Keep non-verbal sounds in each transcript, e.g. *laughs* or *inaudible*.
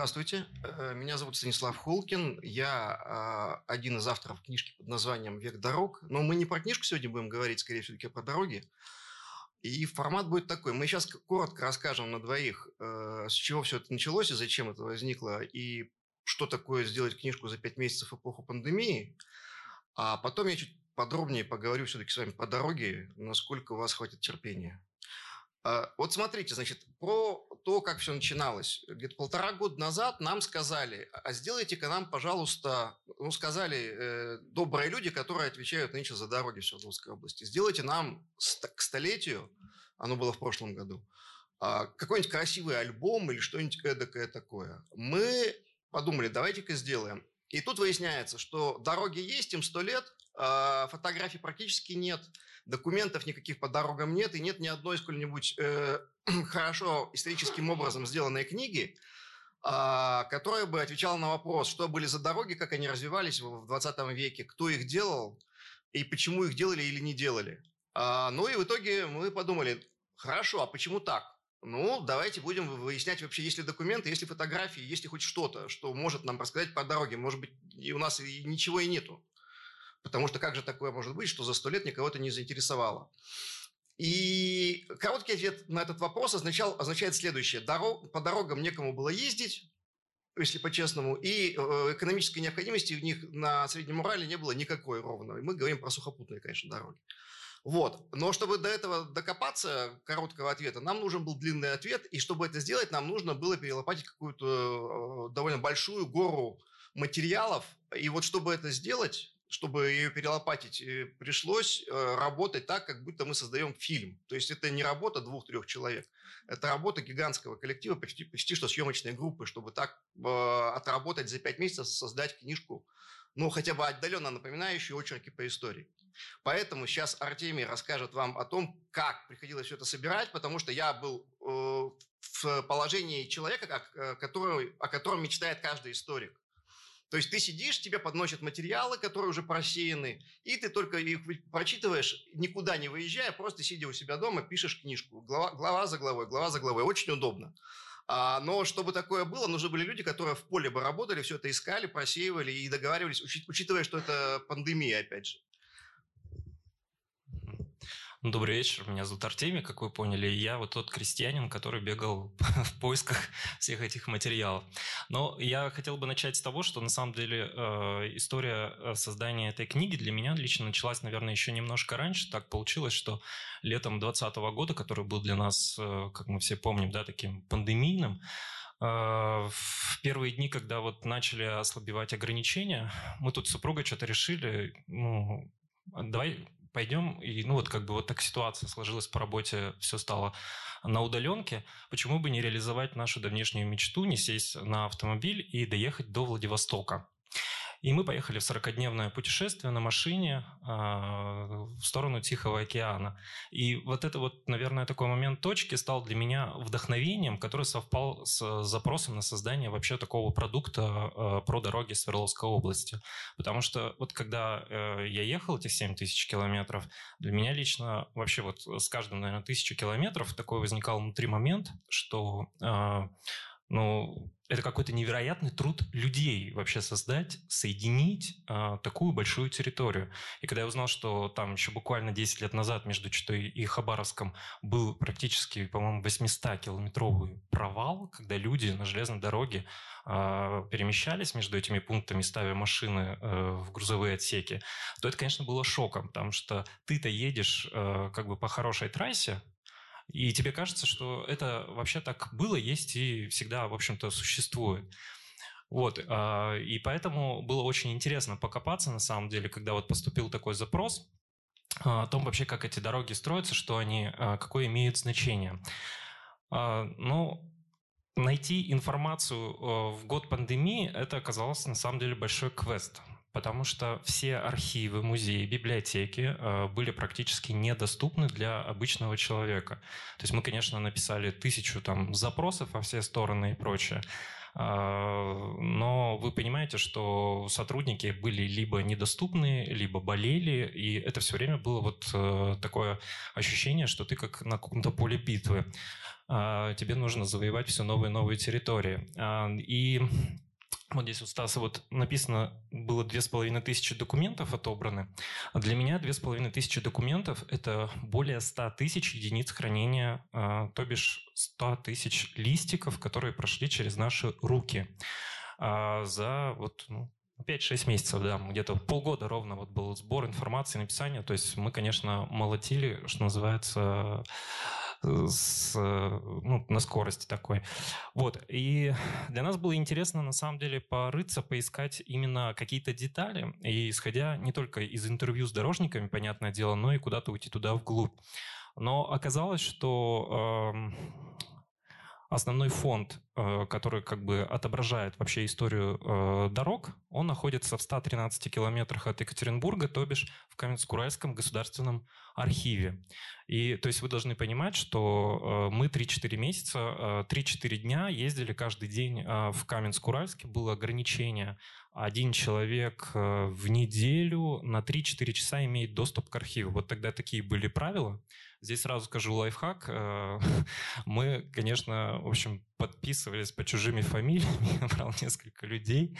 Здравствуйте, э, меня зовут Станислав Холкин, я а, один из авторов книжки под названием «Век дорог», но мы не про книжку сегодня будем говорить, скорее всего, про дороги. И формат будет такой. Мы сейчас коротко расскажем на двоих, э, с чего все это началось и зачем это возникло, и что такое сделать книжку за пять месяцев эпоху пандемии. А потом я чуть подробнее поговорю все-таки с вами по дороге, насколько у вас хватит терпения. А, вот смотрите, значит, про то, как все начиналось. Где-то полтора года назад нам сказали, а сделайте-ка нам, пожалуйста, ну, сказали э, добрые люди, которые отвечают нынче за дороги в Свердловской области, сделайте нам к столетию, оно было в прошлом году, э, какой-нибудь красивый альбом или что-нибудь эдакое такое. Мы подумали, давайте-ка сделаем. И тут выясняется, что дороги есть, им сто лет, э, фотографий практически нет – документов никаких по дорогам нет, и нет ни одной сколь-нибудь э, *clears throat* хорошо историческим образом сделанной книги, э, которая бы отвечала на вопрос, что были за дороги, как они развивались в 20 веке, кто их делал и почему их делали или не делали. А, ну и в итоге мы подумали, хорошо, а почему так? Ну, давайте будем выяснять вообще, есть ли документы, есть ли фотографии, есть ли хоть что-то, что может нам рассказать по дороге. Может быть, и у нас и ничего и нету. Потому что как же такое может быть, что за сто лет никого это не заинтересовало? И короткий ответ на этот вопрос означал, означает следующее. Дорог, по дорогам некому было ездить, если по-честному, и э, экономической необходимости в них на Среднем Урале не было никакой ровно. Мы говорим про сухопутные, конечно, дороги. Вот. Но чтобы до этого докопаться, короткого ответа, нам нужен был длинный ответ, и чтобы это сделать, нам нужно было перелопатить какую-то э, довольно большую гору материалов. И вот чтобы это сделать, чтобы ее перелопатить, э, пришлось э, работать так, как будто мы создаем фильм. То есть это не работа двух-трех человек, это работа гигантского коллектива, почти, почти что съемочной группы, чтобы так э, отработать за пять месяцев, создать книжку, ну, хотя бы отдаленно напоминающую очерки по истории. Поэтому сейчас Артемий расскажет вам о том, как приходилось все это собирать, потому что я был э, в положении человека, как, э, который, о котором мечтает каждый историк. То есть ты сидишь, тебе подносят материалы, которые уже просеяны, и ты только их прочитываешь, никуда не выезжая, просто сидя у себя дома, пишешь книжку. Глава, глава за главой, глава за главой. Очень удобно. А, но чтобы такое было, нужны были люди, которые в поле бы работали, все это искали, просеивали и договаривались, учитывая, что это пандемия, опять же. Добрый вечер, меня зовут Артемий, как вы поняли, и я вот тот крестьянин, который бегал *laughs* в поисках всех этих материалов. Но я хотел бы начать с того, что на самом деле э, история э, создания этой книги для меня лично началась, наверное, еще немножко раньше. Так получилось, что летом 2020 года, который был для нас, э, как мы все помним, да, таким пандемийным, в первые дни, когда вот начали ослабевать ограничения, мы тут с супругой что-то решили, ну, давай пойдем, и ну вот как бы вот так ситуация сложилась по работе, все стало на удаленке, почему бы не реализовать нашу давнешнюю мечту, не сесть на автомобиль и доехать до Владивостока? И мы поехали в 40-дневное путешествие на машине э, в сторону Тихого океана. И вот это вот, наверное, такой момент точки стал для меня вдохновением, который совпал с запросом на создание вообще такого продукта э, про дороги Свердловской области. Потому что вот когда э, я ехал эти 7 тысяч километров, для меня лично вообще вот с каждым, наверное, тысячу километров такой возникал внутри момент, что э, ну, это какой-то невероятный труд людей вообще создать, соединить э, такую большую территорию. И когда я узнал, что там еще буквально 10 лет назад между Читой и Хабаровском был практически, по-моему, 800-километровый провал, когда люди на железной дороге э, перемещались между этими пунктами, ставя машины э, в грузовые отсеки, то это, конечно, было шоком, потому что ты-то едешь э, как бы по хорошей трассе, и тебе кажется, что это вообще так было, есть и всегда, в общем-то, существует. Вот, а, и поэтому было очень интересно покопаться, на самом деле, когда вот поступил такой запрос а, о том вообще, как эти дороги строятся, что они, а, какое имеют значение. Ну, найти информацию в год пандемии, это оказалось на самом деле большой квест потому что все архивы, музеи, библиотеки э, были практически недоступны для обычного человека. То есть мы, конечно, написали тысячу там запросов во все стороны и прочее, А, но вы понимаете, что сотрудники были либо недоступны, либо болели, и это все время было вот э, такое ощущение, что ты как на каком-то поле битвы. Тебе нужно завоевать все новые и новые территории. И вот здесь у Стаса вот написано, было две с половиной тысячи документов отобраны. А для меня две с половиной тысячи документов – это более ста тысяч единиц хранения, а, то бишь ста тысяч листиков, которые прошли через наши руки а, за вот, ну, 5-6 месяцев, да, где-то полгода ровно вот был сбор информации, написание. То есть мы, конечно, молотили, что называется, с, ну, на скорости такой. Вот. И для нас было интересно, на самом деле, порыться, поискать именно какие-то детали, и исходя не только из интервью с дорожниками, понятное дело, но и куда-то уйти туда вглубь. Но оказалось, что э, основной фонд, э, который как бы отображает вообще историю э, дорог, он находится в 113 километрах от Екатеринбурга, то бишь в Каменск-Уральском государственном архиве. И то есть вы должны понимать, что э, мы 3-4 месяца, 3-4 дня ездили каждый день в Каменск-Уральске, было ограничение. Один человек в неделю на 3-4 часа имеет доступ к архиву. Вот тогда такие были правила. Здесь сразу скажу лайфхак. Э, *laughs* мы, конечно, в общем, подписывались по чужими фамилиями. *laughs* Я брал несколько людей.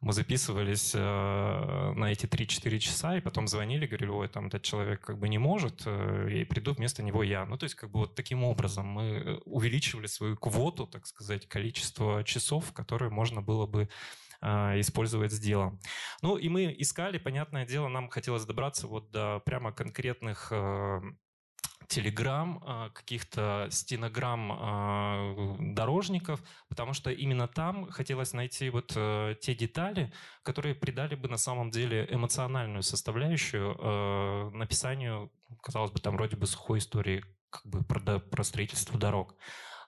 Мы записывались э, на эти 3-4 часа, и потом звонили, говорили, ой, там этот человек как бы не может, э, и приду вместо него я. Ну, то есть как бы вот таким образом мы увеличивали свою квоту, так сказать, количество часов, которые можно было бы использовать с делом. Ну и мы искали, понятное дело, нам хотелось добраться вот до прямо конкретных телеграмм, каких-то стенограмм а, дорожников, потому что именно там хотелось найти вот э, те детали, которые придали бы на самом деле эмоциональную составляющую э, написанию, казалось бы, там вроде бы сухой истории как бы про, про строительство дорог.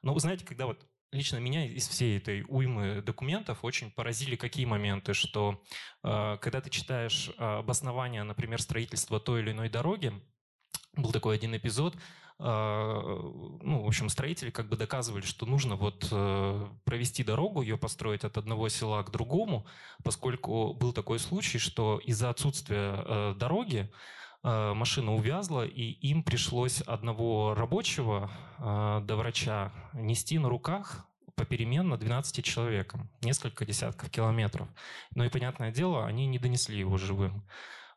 Но вы знаете, когда вот лично меня из всей этой уймы документов очень поразили какие моменты, что э, когда ты читаешь обоснование, например, строительства той или иной дороги, был такой один эпизод, а, ну, в общем, строители как бы доказывали, что нужно вот э, провести дорогу, ее построить от одного села к другому, поскольку был такой случай, что из-за отсутствия э, дороги э, машина увязла, и им пришлось одного рабочего до врача нести на руках попеременно 12 человекам, несколько десятков километров. Ну и, понятное дело, они не донесли его живым.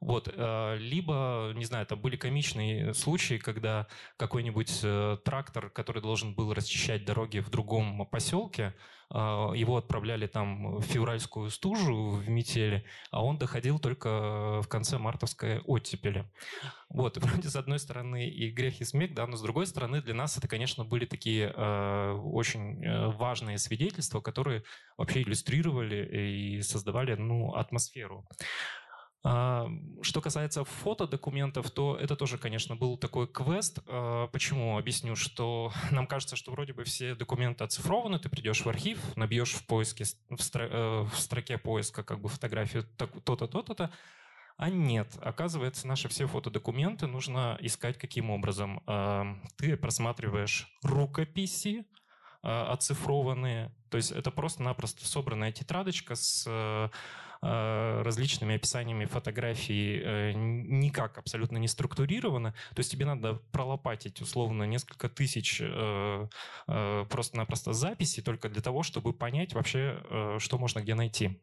Вот. Э, либо, не знаю, там были комичные случаи, когда какой-нибудь э, трактор, который должен был расчищать дороги в другом поселке, э, его отправляли там в февральскую стужу в метели, а он доходил только в конце мартовской оттепели. Вот, *laughs* вроде с одной стороны и грех, и смех, да, но с другой стороны для нас это, конечно, были такие э, очень важные свидетельства, которые вообще иллюстрировали и создавали, ну, атмосферу. А, что касается фотодокументов, то это тоже, конечно, был такой квест. А, почему? Объясню, что *laughs* нам кажется, что вроде бы все документы оцифрованы, ты придешь в архив, набьешь в поиске, в, э, строке поиска как бы фотографию то-то, то-то, а нет, оказывается, наши все фотодокументы нужно искать каким образом. А, ты просматриваешь рукописи, оцифрованные, то есть это просто-напросто собранная тетрадочка с Э, различными описаниями фотографий э, никак абсолютно не структурировано. То есть тебе надо пролопатить условно несколько тысяч э, просто-напросто записей только для того, чтобы понять вообще, что можно где найти.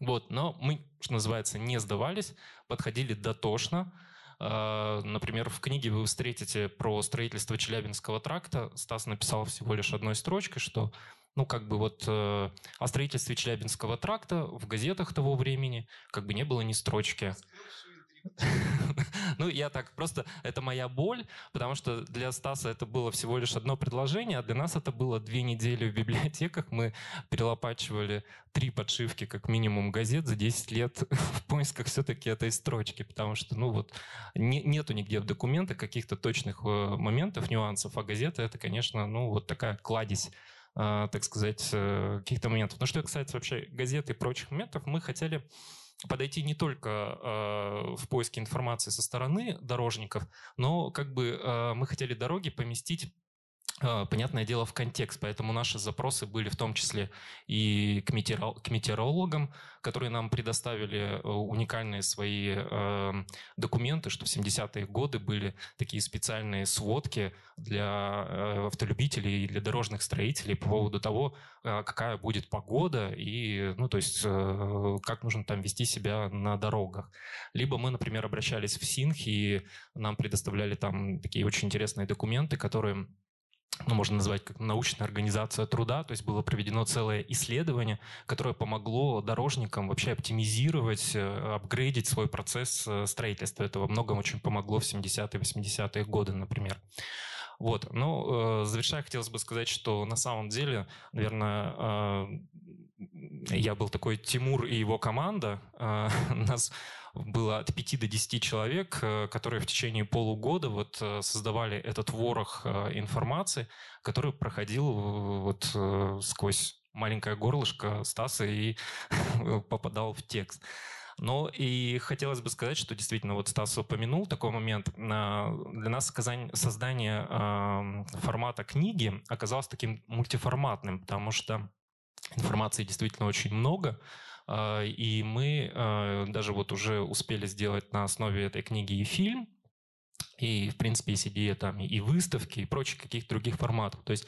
Вот, но мы, что называется, не сдавались, подходили дотошно, Например, в книге вы встретите про строительство Челябинского тракта. Стас написал всего лишь одной строчкой, что ну, как бы вот э, о строительстве Челябинского тракта в газетах того времени как бы не было ни строчки. *laughs* Ну, я так, просто это моя боль, потому что для Стаса это было всего лишь одно предложение, а для нас это было две недели в библиотеках. Мы перелопачивали три подшивки, как минимум, газет за 10 лет *laughs* в поисках все-таки этой строчки, потому что, ну вот, не, нету нигде в документах каких-то точных э, моментов, нюансов, а газета это, конечно, ну вот такая кладезь а, так сказать, э, каких-то моментов. Но что касается вообще газет и прочих моментов, мы хотели подойти не только э, в поиске информации со стороны дорожников, но как бы э, мы хотели дороги поместить понятное дело, в контекст. Поэтому наши запросы были в том числе и к, метеорологам, которые нам предоставили э, уникальные свои э, документы, что в 70-е годы были такие специальные сводки для автолюбителей и для дорожных строителей по поводу того, какая будет погода и, ну, то есть, как нужно там вести себя на дорогах. Либо мы, например, обращались в СИНХ, и нам предоставляли там такие очень интересные документы, которые ну, можно назвать как научная организация труда, то есть было проведено целое исследование, которое помогло дорожникам вообще оптимизировать, э, апгрейдить свой процесс э, строительства. Это во многом очень помогло в 70-е, 80-е годы, например. Вот. Ну, э, завершая, хотелось бы сказать, что на самом деле, наверное, я был такой Тимур и его команда. *laughs* Нас было от 5 до 10 человек, э, которые в течение полугода вот э, создавали этот ворох э, информации, который проходил вот сквозь маленькое горлышко Стаса и *laughs* попадал в текст. Но и хотелось бы сказать, что действительно, вот Стас упомянул такой момент. Для нас создание формата книги оказалось таким мультиформатным, потому что информации действительно очень много, и мы а, даже вот уже успели сделать на основе этой книги и фильм, и, в принципе, есть идея там и выставки, и прочих каких-то других форматов. То есть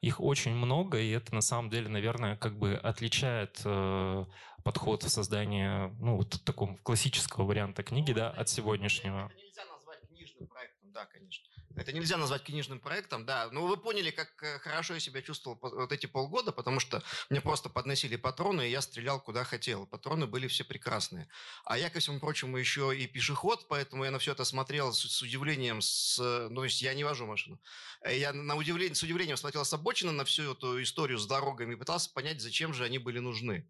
их очень много, и это на самом деле, наверное, как бы отличает э, подход в создании, ну, вот такого классического варианта книги, да, от сегодняшнего. Это нельзя назвать книжным проектом, да, конечно. Это нельзя назвать книжным проектом, да. Но вы поняли, как э, хорошо я себя чувствовал вот эти полгода, потому что мне просто подносили патроны, и я стрелял куда хотел. Патроны были все прекрасные. А я, ко всему прочему, еще и пешеход, поэтому я на все это смотрел с, с удивлением. С, ну, то есть я не вожу машину. Э, я на удивление, с удивлением смотрел с обочины на всю эту историю с дорогами и пытался понять, зачем же они были нужны.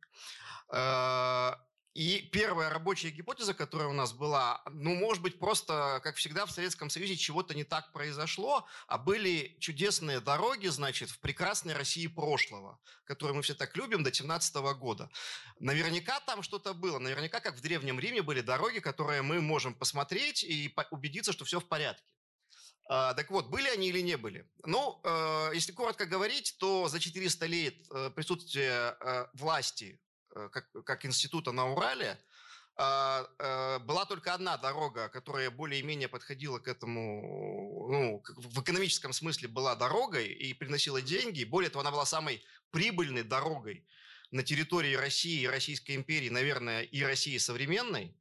И первая рабочая гипотеза, которая у нас была, ну, может быть, просто, как всегда, в Советском Союзе чего-то не так произошло, а были чудесные дороги, значит, в прекрасной России прошлого, которую мы все так любим до 17 года. Наверняка там что-то было. Наверняка, как в Древнем Риме, были дороги, которые мы можем посмотреть и убедиться, что все в порядке. А, так вот, были они или не были? Ну, э, если коротко говорить, то за 400 лет э, присутствия э, власти как, как института на Урале, а, э, была только одна дорога, которая более-менее подходила к этому, ну, в экономическом смысле была дорогой и приносила деньги. Более того, она была самой прибыльной дорогой на территории России и Российской империи, наверное, и России современной.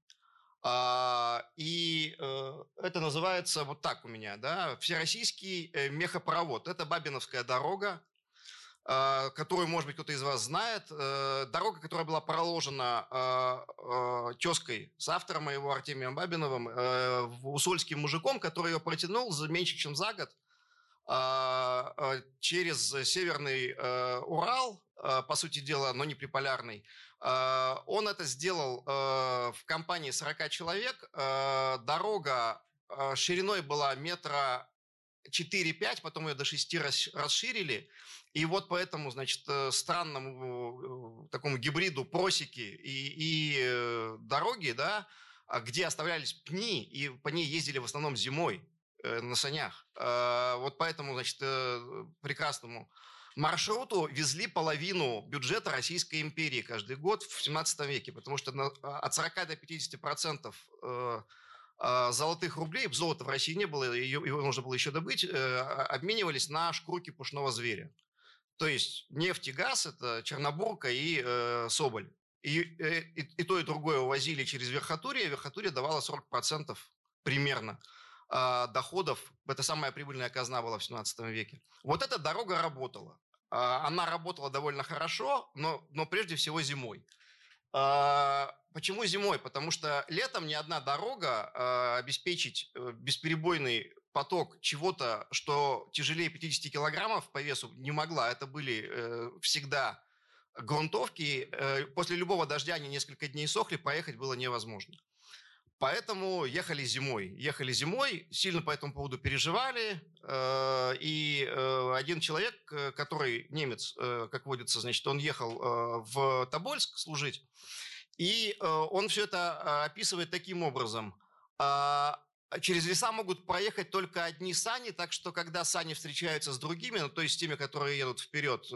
А, и э, это называется вот так у меня, да, всероссийский мехопровод. Это Бабиновская дорога, которую, может быть, кто-то из вас знает. Э, дорога, которая была проложена а, а, тезкой с автором моего Артемием Бабиновым, э, усольским мужиком, который ее протянул за меньше, чем за год через Северный э, Урал, по сути дела, но не приполярный. Он это сделал в компании 40 человек. Дорога шириной была метра 4-5, потом ее до 6 расширили. И вот по этому, значит, э, странному э, такому гибриду просеки и, и э, дороги, да, а где оставлялись пни, и по ней ездили в основном зимой на санях. А, вот поэтому, значит, прекрасному маршруту везли половину бюджета Российской империи каждый год в 17 веке, потому что от 40 до 50 процентов а, золотых рублей, золота в России не было, его нужно было еще добыть, обменивались на шкурки пушного зверя. То есть нефть и газ – это Чернобурка и э, Соболь. И, э, и, и то, и другое увозили через Верхотурье, Верхотурье давала 40% примерно э, доходов. Это самая прибыльная казна была в 17 веке. Вот эта дорога работала. Э, она работала довольно хорошо, но, но прежде всего зимой. Э, почему зимой? Потому что летом ни одна дорога э, обеспечить бесперебойный поток чего-то, что тяжелее 50 килограммов по весу не могла. Это были э, всегда грунтовки. Э, после любого дождя они несколько дней сохли, поехать было невозможно. Поэтому ехали зимой. Ехали зимой, сильно по этому поводу переживали. Э, и э, один человек, э, который немец, как водится, значит, он ехал в Тобольск служить. И он все это э, описывает таким образом. Э, через леса могут проехать только одни сани, так что когда сани встречаются с другими, ну, то есть с теми, которые едут вперед,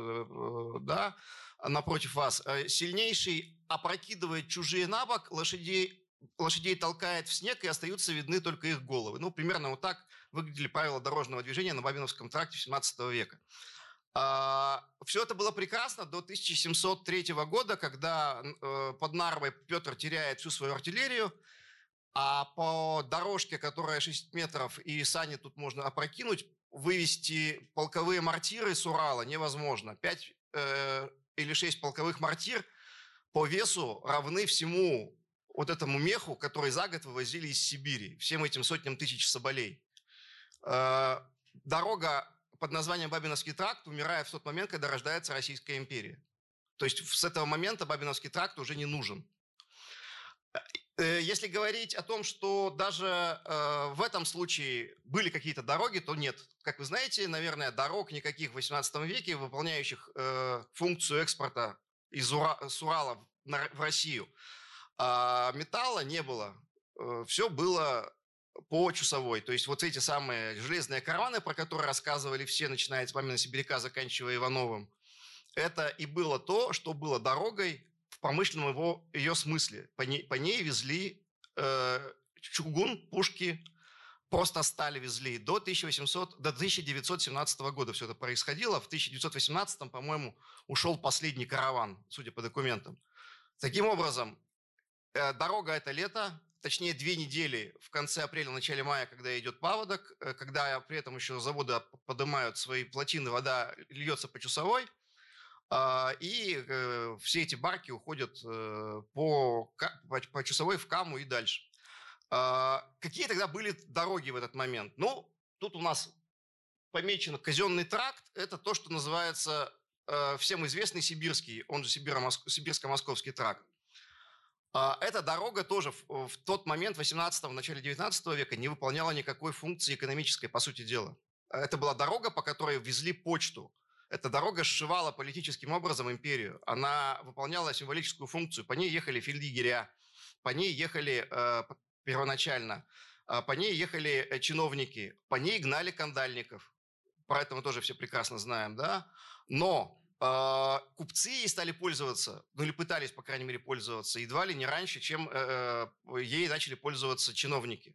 да, напротив вас, сильнейший опрокидывает чужие на бок, лошадей лошадей толкает в снег, и остаются видны только их головы. Ну, примерно вот так выглядели правила дорожного движения на Бабиновском тракте 17 века. А, Все это было прекрасно до 1703 года, когда э, под Нарвой Петр теряет всю свою артиллерию, а по дорожке, которая 6 метров, и сани тут можно опрокинуть, вывести полковые мортиры с Урала невозможно. 5 э, или 6 полковых мортир по весу равны всему вот этому меху, который за год вывозили из Сибири, всем этим сотням тысяч соболей. Э, дорога под названием Бабиновский тракт умирает в тот момент, когда рождается Российская империя. То есть с этого момента Бабиновский тракт уже не нужен. Э, если говорить о том, что даже э, в этом случае были какие-то дороги, то нет. Как вы знаете, наверное, дорог никаких в XVIII веке, выполняющих функцию экспорта из Ура, с Урала в Россию, а металла не было. Э, Все было по часовой. То есть вот эти самые железные караваны, про которые рассказывали все, начиная с Мамина Сибиряка, заканчивая Ивановым, это и было то, что было дорогой в промышленном его, ее смысле. По ней, по ней везли э, чугун, пушки, просто стали везли. До, 1800, до 1917 года все это происходило. В 1918, по-моему, ушел последний караван, судя по документам. Таким образом, Э, дорога это лето, точнее две недели в конце апреля, начале мая, когда идет паводок, э, когда при этом еще заводы поднимают свои плотины, вода льется по часовой, и э, все эти барки уходят по, по часовой в Каму и дальше. А, какие тогда были дороги в этот момент? Ну, тут у нас помечен казенный тракт. Это то, что называется всем известный сибирский, он же Сибирско-Московский тракт. А, эта дорога тоже в тот момент, в 18 в начале 19 века, не выполняла никакой функции экономической, по сути дела. Это была дорога, по которой везли почту. Эта дорога сшивала политическим образом империю. Она выполняла символическую функцию. По ней ехали фельдъегеря, по ней ехали э, первоначально, э, по ней ехали э, чиновники, по ней гнали кандальников. Про это мы тоже все прекрасно знаем, да? Но а, купцы ей стали пользоваться, ну или пытались, по крайней мере, пользоваться, едва ли не раньше, чем э, э, ей начали пользоваться чиновники.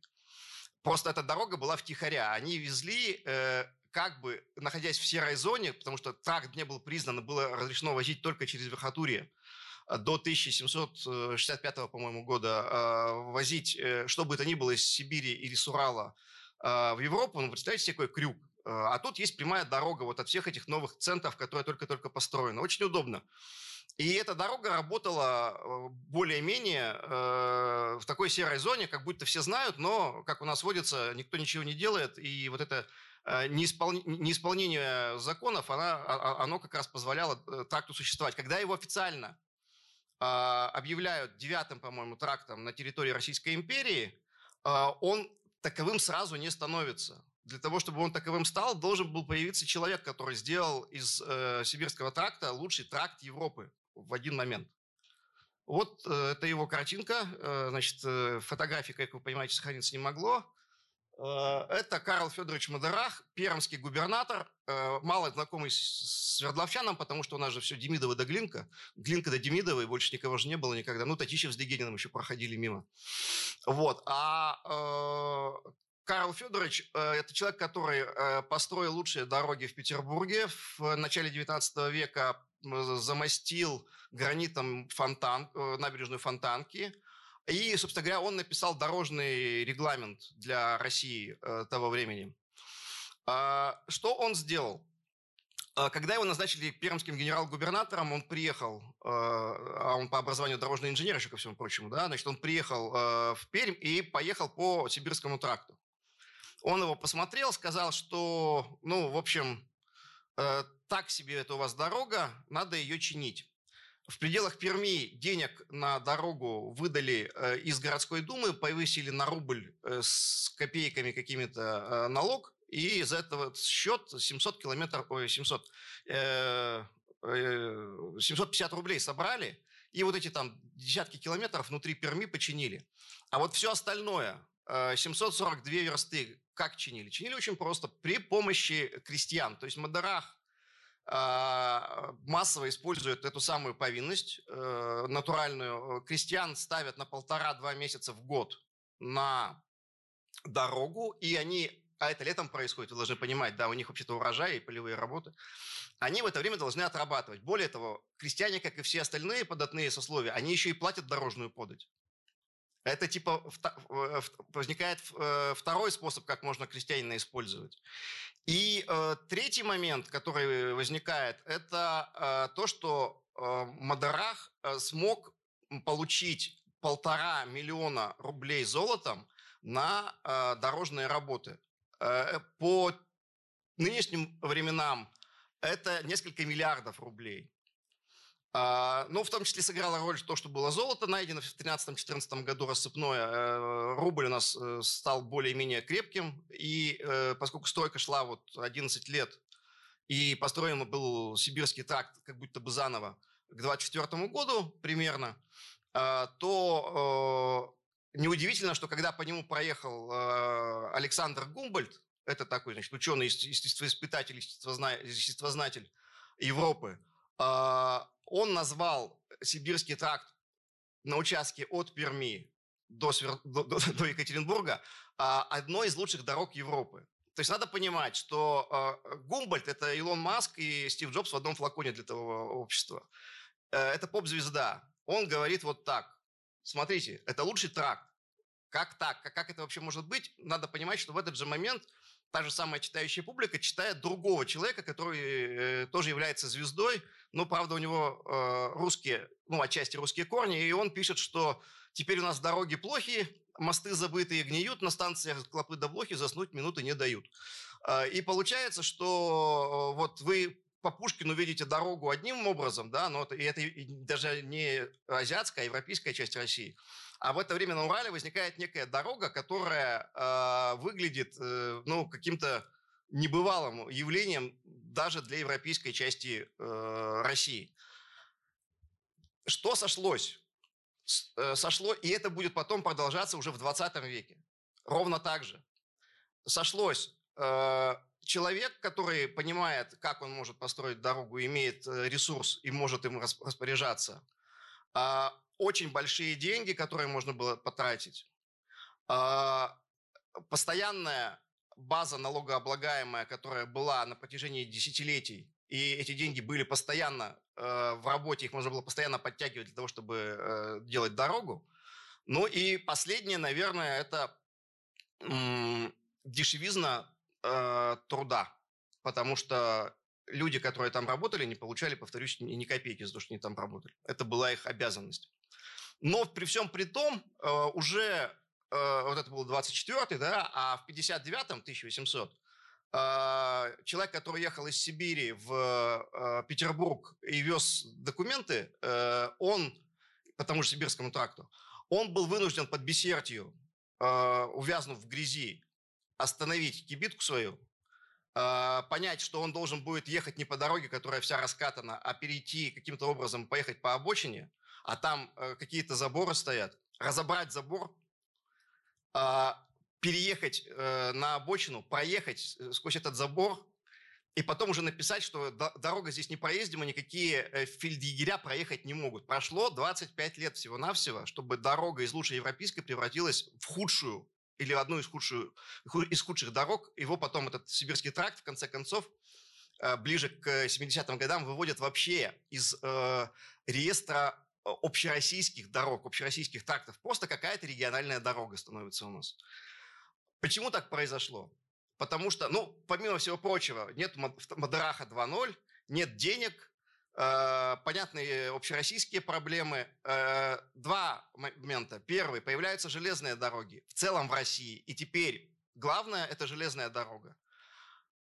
Просто эта дорога была втихаря. Они везли, э, как бы, находясь в серой зоне, потому что тракт не был признан, было разрешено возить только через Верхотурье до 1765, по-моему, года, а, возить, что бы это ни было из Сибири или с Урала в Европу, ну, представьте себе какой крюк. А тут есть прямая дорога вот от всех этих новых центров, которые только-только построены. Очень удобно. И эта дорога работала э, более-менее э, в такой серой зоне, как будто все знают, но, как у нас водится, никто ничего не делает, и вот это э, неисполнение, неисполнение законов, она, а, а, оно как раз позволяло э, тракту существовать. Когда его официально э, объявляют девятым, по-моему, трактом на территории Российской империи, э, он таковым сразу не становится для того, чтобы он таковым стал, должен был появиться человек, который сделал из э, сибирского тракта лучший тракт Европы в один момент. Вот э, это его картинка. Э, значит, э, фотографии, как вы понимаете, сохраниться не могло. Э, это Карл Федорович Мадерах, пермский губернатор, э, мало знакомый с Свердловчаном, потому что у нас же все Демидова до Глинка. Глинка до Демидова, и больше никого же не было никогда. Ну, Татищев с Дегениным еще проходили мимо. Вот. А э, Карл Федорович это человек, который построил лучшие дороги в Петербурге. В начале 19 века замостил гранитом фонтан, набережную Фонтанки. И, собственно говоря, он написал дорожный регламент для России того времени. А, что он сделал? А, когда его назначили пермским генерал-губернатором, он приехал, а он по образованию дорожный инженер еще ко всему прочему, да, значит, он приехал в Пермь и поехал по Сибирскому тракту. Он его посмотрел, сказал, что, ну, в общем, э, так себе это у вас дорога, надо ее чинить. В пределах Перми денег на дорогу выдали э, из городской думы, повысили на рубль э, с копейками какими-то э, налог, и за этого счет 700 километров, ой, 700, э, э, 750 рублей собрали, и вот эти там десятки километров внутри Перми починили. А вот все остальное, 742 версты как чинили? Чинили очень просто, при помощи крестьян. То есть Мадарах массово использует эту самую повинность натуральную. Крестьян ставят на полтора-два месяца в год на дорогу, и они а это летом происходит, вы должны понимать, да, у них вообще-то урожай и полевые работы, они в это время должны отрабатывать. Более того, крестьяне, как и все остальные податные сословия, они еще и платят дорожную подать. Это типа возникает э, второй способ, как можно крестьянина использовать. И э, третий момент, который возникает, это э, то, что э, Мадарах э, смог получить полтора миллиона рублей золотом на э, дорожные работы. Э, по нынешним временам это несколько миллиардов рублей. А, ну, в том числе сыграла роль то, что было золото найдено в 2013-2014 году рассыпное. Э, рубль у нас э, стал более-менее крепким. И поскольку стройка шла вот 11 лет, и построен был сибирский тракт как будто бы заново к 24 году примерно, то Неудивительно, что когда по нему проехал э, Александр Гумбольд, это такой, значит, ученый, естествоиспытатель, естествознатель Европы, э, он назвал Сибирский тракт на участке от Перми до, Свер... до, до, до Екатеринбурга э, одной из лучших дорог Европы. То есть надо понимать, что э, Гумбольд – это Илон Маск и Стив Джобс в одном флаконе для этого общества. Э, это поп-звезда. Он говорит вот так. Смотрите, это лучший тракт. Как так? Как, как это вообще может быть? Надо понимать, что в этот же момент та же самая читающая публика читает другого человека, который э, тоже является звездой, но, правда, у него э, русские, ну, отчасти русские корни, и он пишет, что теперь у нас дороги плохие, мосты забытые гниют, на станциях клопы да блохи заснуть минуты не дают. Э, и получается, что э, вот вы по Пушкину видите дорогу одним образом, да, но это, и это даже не азиатская, а европейская часть России. А в это время на Урале возникает некая дорога, которая э, выглядит э, ну, каким-то небывалым явлением даже для европейской части э, России. Что сошлось? С, э, сошло, и это будет потом продолжаться уже в 20 веке. Ровно так же. Сошлось э, человек, который понимает, как он может построить дорогу, имеет э, ресурс и может им распоряжаться, а, очень большие деньги, которые можно было потратить, а, постоянная база налогооблагаемая, которая была на протяжении десятилетий, и эти деньги были постоянно э, в работе, их можно было постоянно подтягивать для того, чтобы э, делать дорогу. Ну и последнее, наверное, это дешевизна э, труда, потому что люди, которые там работали, не получали, повторюсь, ни копейки за то, что они там работали. Это была их обязанность. Но при всем при том, э, уже, э, вот это был 24-й, да, а в 59-м, 1800, э, человек, который ехал из Сибири в э, Петербург и вез документы, э, он, по тому же Сибирскому тракту, он был вынужден под Бессертью, увязнув в грязи, остановить кибитку свою, понять, что он должен будет ехать не по дороге, которая вся раскатана, а перейти каким-то образом, поехать по обочине, а там какие-то заборы стоят, разобрать забор, переехать э, на обочину, проехать э, сквозь этот забор, и потом уже написать, что дорога здесь не проездима, никакие э, фельдъегеря проехать не могут. Прошло 25 лет всего-навсего, чтобы дорога из лучшей европейской превратилась в худшую или одну из, худшую, из худших дорог. Его потом этот сибирский тракт, в конце концов, ближе к 70-м годам выводят вообще из э, реестра общероссийских дорог, общероссийских трактов. Просто какая-то региональная дорога становится у нас. Почему так произошло? Потому что, ну, помимо всего прочего, нет Мадераха 2.0, нет денег, Э, понятные общероссийские проблемы. Э, два момента. Первый. Появляются железные дороги в целом в России. И теперь главное – это железная дорога.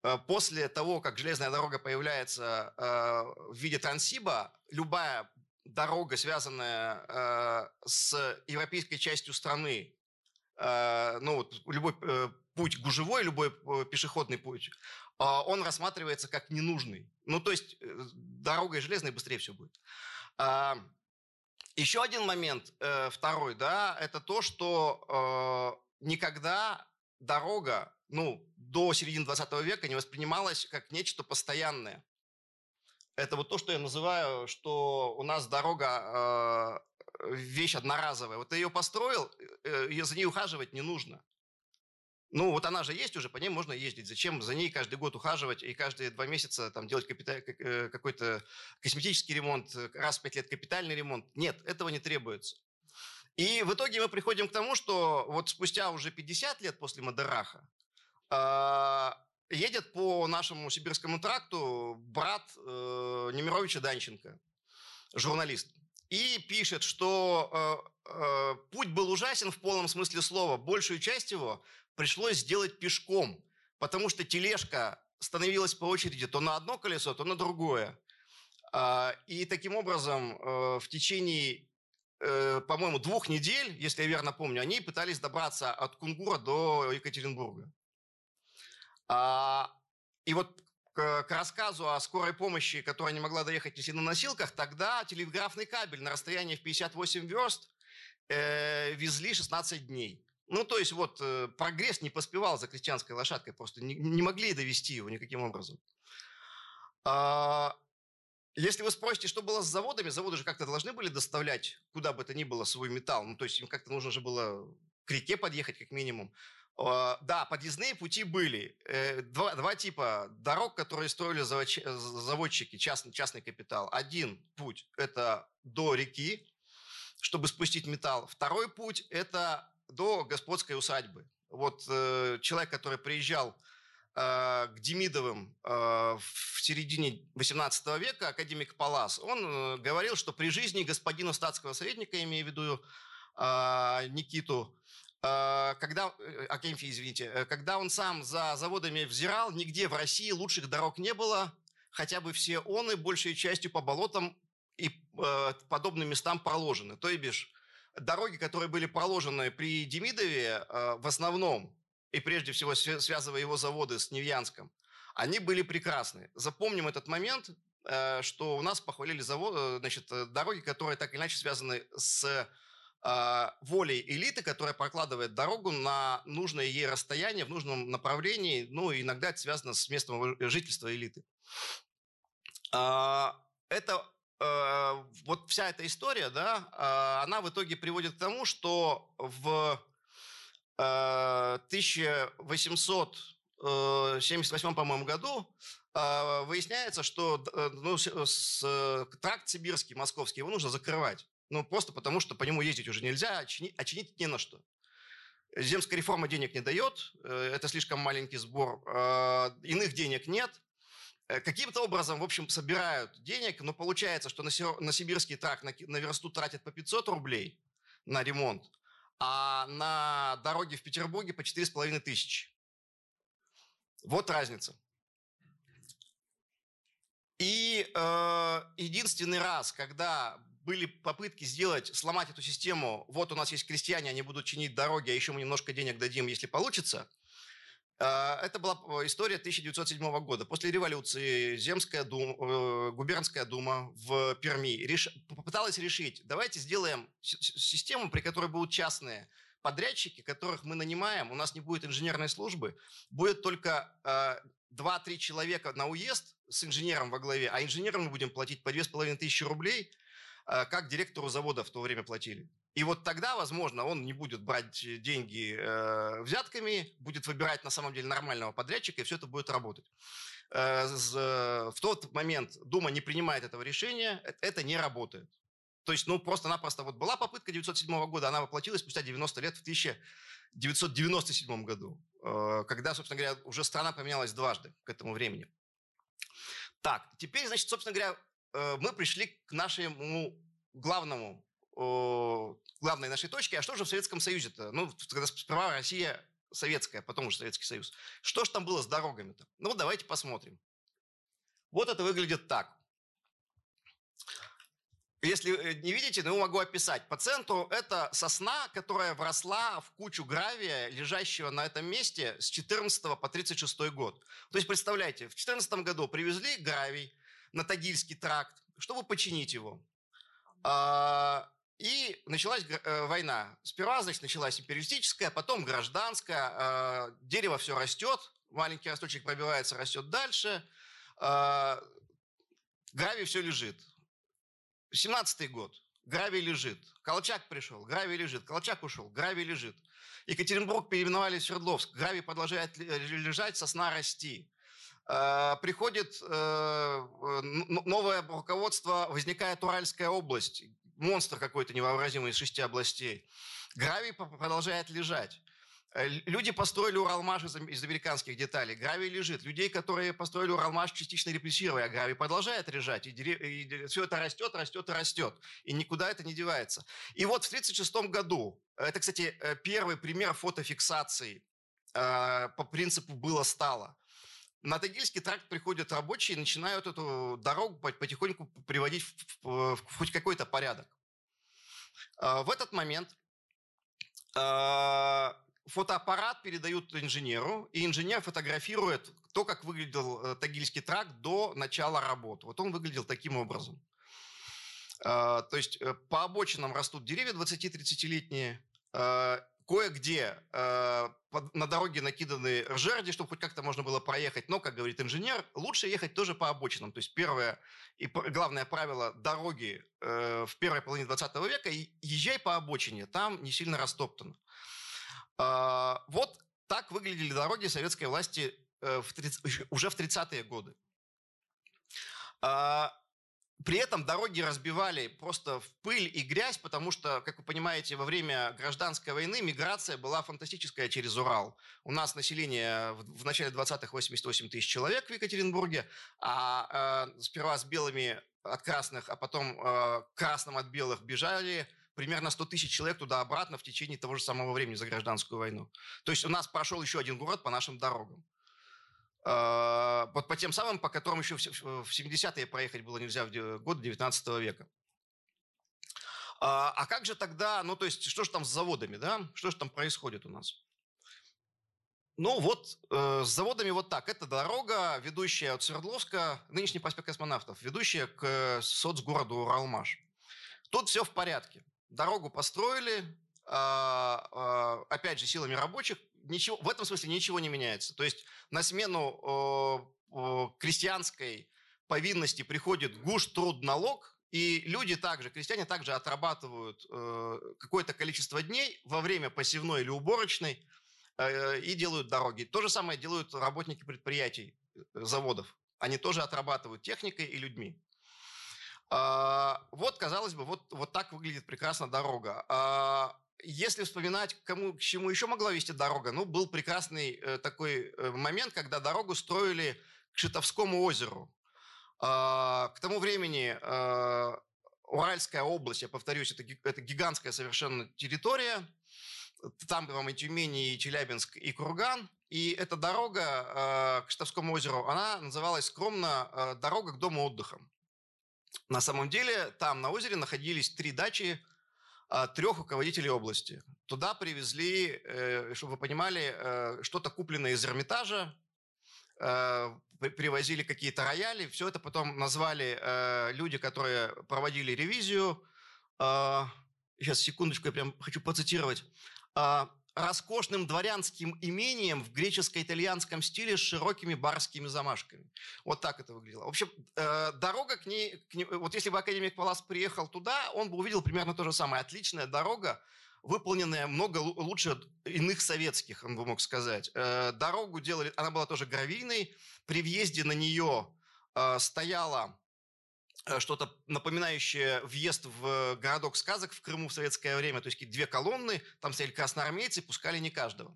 Э, после того, как железная дорога появляется в виде трансиба, любая дорога, связанная с европейской частью страны, ну, любой путь гужевой, любой пешеходный путь, а, он рассматривается как ненужный. Ну, то есть э, дорогой железной быстрее все будет. А, Еще один момент, э, второй, да, это то, что никогда дорога, ну, до середины 20 века не воспринималась как нечто постоянное. Это вот то, что я называю, что у нас дорога э, вещь одноразовая. Вот ты ее построил, э, э за ней ухаживать не нужно. Ну, вот она же есть уже, по ней можно ездить. Зачем за ней каждый год ухаживать и каждые два месяца там, делать капита- э, какой-то косметический ремонт, э, раз в пять лет капитальный ремонт? Нет, этого не требуется. И в итоге мы приходим к тому, что вот спустя уже 50 лет после Мадераха э, едет по нашему сибирскому тракту брат э, Немировича Данченко, журналист, и пишет, что э, э, путь был ужасен в полном смысле слова. Большую часть его пришлось сделать пешком, потому что тележка становилась по очереди то на одно колесо, то на другое. А, и таким образом э, в течение, э, по-моему, двух недель, если я верно помню, они пытались добраться от Кунгура до Екатеринбурга. А, и вот к, рассказу о скорой помощи, которая не могла доехать, если на носилках, тогда телеграфный кабель на расстоянии в 58 верст э, везли 16 дней. Ну, то есть вот э, прогресс не поспевал за крестьянской лошадкой, просто не, не могли довести его никаким образом. А, если вы спросите, что было с заводами, заводы же как-то должны были доставлять куда бы то ни было свой металл. Ну, то есть им как-то нужно же было к реке подъехать как минимум. А, да, подъездные пути были. Э, два, два типа дорог, которые строили заводчики, частный, частный капитал. Один путь – это до реки, чтобы спустить металл. Второй путь – это до господской усадьбы. Вот э, человек, который приезжал э, к Демидовым э, в середине 18 века, академик Палас, он э, говорил, что при жизни господина статского советника, имею в виду э, Никиту, э, когда, э, Акемфи, извините, э, когда он сам за заводами взирал, нигде в России лучших дорог не было, хотя бы все он и большей частью по болотам и э, подобным местам проложены. То есть бишь, дороги, которые были проложены при Демидове э, в основном, и прежде всего связывая его заводы с Невьянском, они были прекрасны. Запомним этот момент, э, что у нас похвалили завод, э, значит, дороги, которые так или иначе связаны с волей элиты, которая прокладывает дорогу на нужное ей расстояние, в нужном направлении, ну, иногда это связано с местом жительства элиты. Это Э, вот вся эта история, да, э, она в итоге приводит к тому, что в 1878, э, по-моему, году выясняется, что ну, тракт сибирский, московский, его нужно закрывать. Ну, просто потому, что по нему ездить уже нельзя, а чинить, а не на что. Земская реформа денег не дает, это слишком маленький сбор, иных денег нет, Э, каким-то образом, в общем, собирают денег, но получается, что на, сибирский тракт на версту тратят по 500 рублей на ремонт, а на дороге в Петербурге по 4,5 тысячи. Вот разница. И э, единственный раз, когда были попытки сделать, сломать эту систему, вот у нас есть крестьяне, они будут чинить дороги, а еще мы немножко денег дадим, если получится – а, это была э, история 1907 года. После революции Земская дума, э, губернская дума в Перми реш... попыталась решить, давайте сделаем систему, при которой будут частные подрядчики, которых мы нанимаем, у нас не будет инженерной службы, будет только э, 2-3 человека на уезд с инженером во главе, а инженерам мы будем платить по 2500 рублей, э, как директору завода в то время платили. И вот тогда, возможно, он не будет брать деньги э, взятками, будет выбирать на самом деле нормального подрядчика, и все это будет работать. Э, в тот момент Дума не принимает этого решения, э, это не работает. То есть, ну, просто-напросто вот была попытка 907 года, она воплотилась спустя 90 лет в 1997 году, э, когда, собственно говоря, уже страна поменялась дважды к этому времени. Так, теперь, значит, собственно говоря, э, мы пришли к нашему главному главной нашей точки. А что же в Советском Союзе-то? Ну, когда сперва Россия советская, потом уже Советский Союз. Что же там было с дорогами-то? Ну, давайте посмотрим. Вот это выглядит так. Если э, не видите, ну, могу описать. По центру это сосна, которая вросла в кучу гравия, лежащего на этом месте с 14 по 36 год. То есть, представляете, в 14 году привезли гравий на Тагильский тракт, чтобы починить его. А, и началась э, война. Сперва, значит, началась империалистическая, потом гражданская. Э, дерево все растет, маленький росточек пробивается, растет дальше. Э, гравий все лежит. 17-й год. Гравий лежит. Колчак пришел, гравий лежит. Колчак ушел, гравий лежит. Екатеринбург переименовали в Свердловск. Гравий продолжает лежать, сосна расти. Приходит новое руководство, возникает Уральская область монстр какой-то невообразимый из шести областей. Гравий продолжает лежать. Э, люди построили Уралмаш из, из американских деталей. Гравий лежит. Людей, которые построили Уралмаш, частично репрессировали, а гравий продолжает лежать. И, и все это растет, растет и растет. И никуда это не девается. И вот в 1936 году, это, кстати, э, первый пример фотофиксации э, по принципу «было-стало». На Тагильский тракт приходят рабочие и начинают эту дорогу потихоньку приводить в, в, в хоть какой-то порядок. А, в этот момент а, фотоаппарат передают инженеру, и инженер фотографирует то, как выглядел э, Тагильский тракт до начала работы. Вот он выглядел таким образом. А, то есть э, по обочинам растут деревья 20-30-летние, Кое-где э, на дороге накиданы жерди, чтобы хоть как-то можно было проехать. Но, как говорит инженер, лучше ехать тоже по обочинам. То есть первое и главное правило дороги э, в первой половине 20 века – езжай по обочине, там не сильно растоптано. Э, вот так выглядели дороги советской власти э, в 30, *laughs* уже в 30-е годы. А, при этом дороги разбивали просто в пыль и грязь, потому что, как вы понимаете, во время гражданской войны миграция была фантастическая через Урал. У нас население в начале 20-х 88 тысяч человек в Екатеринбурге, а э, сперва с белыми от красных, а потом э, красным от белых бежали примерно 100 тысяч человек туда-обратно в течение того же самого времени за гражданскую войну. То есть у нас прошел еще один город по нашим дорогам. А, вот по тем самым, по которым еще в 70-е проехать было нельзя в год 19 века. А, а как же тогда, ну то есть, что же там с заводами, да? Что же там происходит у нас? Ну вот, э, с заводами вот так. Это дорога, ведущая от Свердловска, нынешний проспект космонавтов, ведущая к соцгороду Уралмаш. Тут все в порядке. Дорогу построили, а, опять же, силами рабочих, ничего, в этом смысле ничего не меняется. То есть на смену крестьянской повинности приходит гуш, труд, налог, и люди также, крестьяне также отрабатывают э, какое-то количество дней во время посевной или уборочной э, и делают дороги. То же самое делают работники предприятий, э, заводов. Они тоже отрабатывают техникой и людьми. А, вот, казалось бы, вот, вот так выглядит прекрасно дорога. А, если вспоминать, кому, к чему еще могла вести дорога, ну, был прекрасный э, такой э, момент, когда дорогу строили к Шитовскому озеру. Э, к тому времени э, Уральская область, я повторюсь, это, это гигантская совершенно территория. Там вам и Тюмень, и Челябинск, и Курган. И эта дорога э, к Шитовскому озеру, она называлась скромно э, «Дорога к дому отдыха». На самом деле там на озере находились три дачи трех руководителей области. Туда привезли, э, чтобы вы понимали, э, что-то купленное из Эрмитажа, э, привозили какие-то рояли, все это потом назвали люди, которые проводили ревизию. Сейчас, секундочку, я прям хочу процитировать роскошным дворянским имением в греческо-итальянском стиле с широкими барскими замашками. Вот так это выглядело. В общем, э, дорога к ней, к ней, вот если бы академик Палас приехал туда, он бы увидел примерно то же самое. Отличная дорога, выполненная много лучше иных советских, он бы мог сказать. Э, дорогу делали, она была тоже гравийной. При въезде на нее э, стояла что-то напоминающее въезд в городок сказок в Крыму в советское время. То есть две колонны, там стояли красноармейцы, пускали не каждого.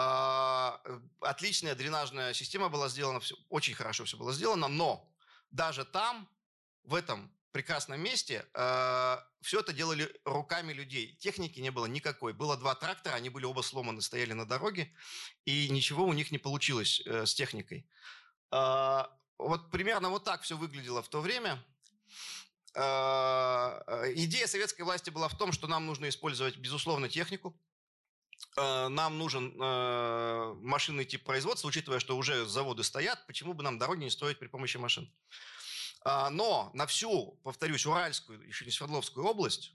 А, э, отличная дренажная система была сделана, очень хорошо все было сделано, но даже там, в этом прекрасном месте, э, все это делали руками людей. Техники не было никакой. Было два трактора, они были оба сломаны, стояли на дороге, и ничего у них не получилось э, с техникой. А, вот примерно вот так все выглядело в то время. А, э, идея советской власти была в том, что нам нужно использовать, безусловно, технику. А, нам нужен машинный тип производства, учитывая, что уже заводы стоят, почему бы нам дороги не строить при помощи машин. А, но на всю, повторюсь, Уральскую, еще не Свердловскую область,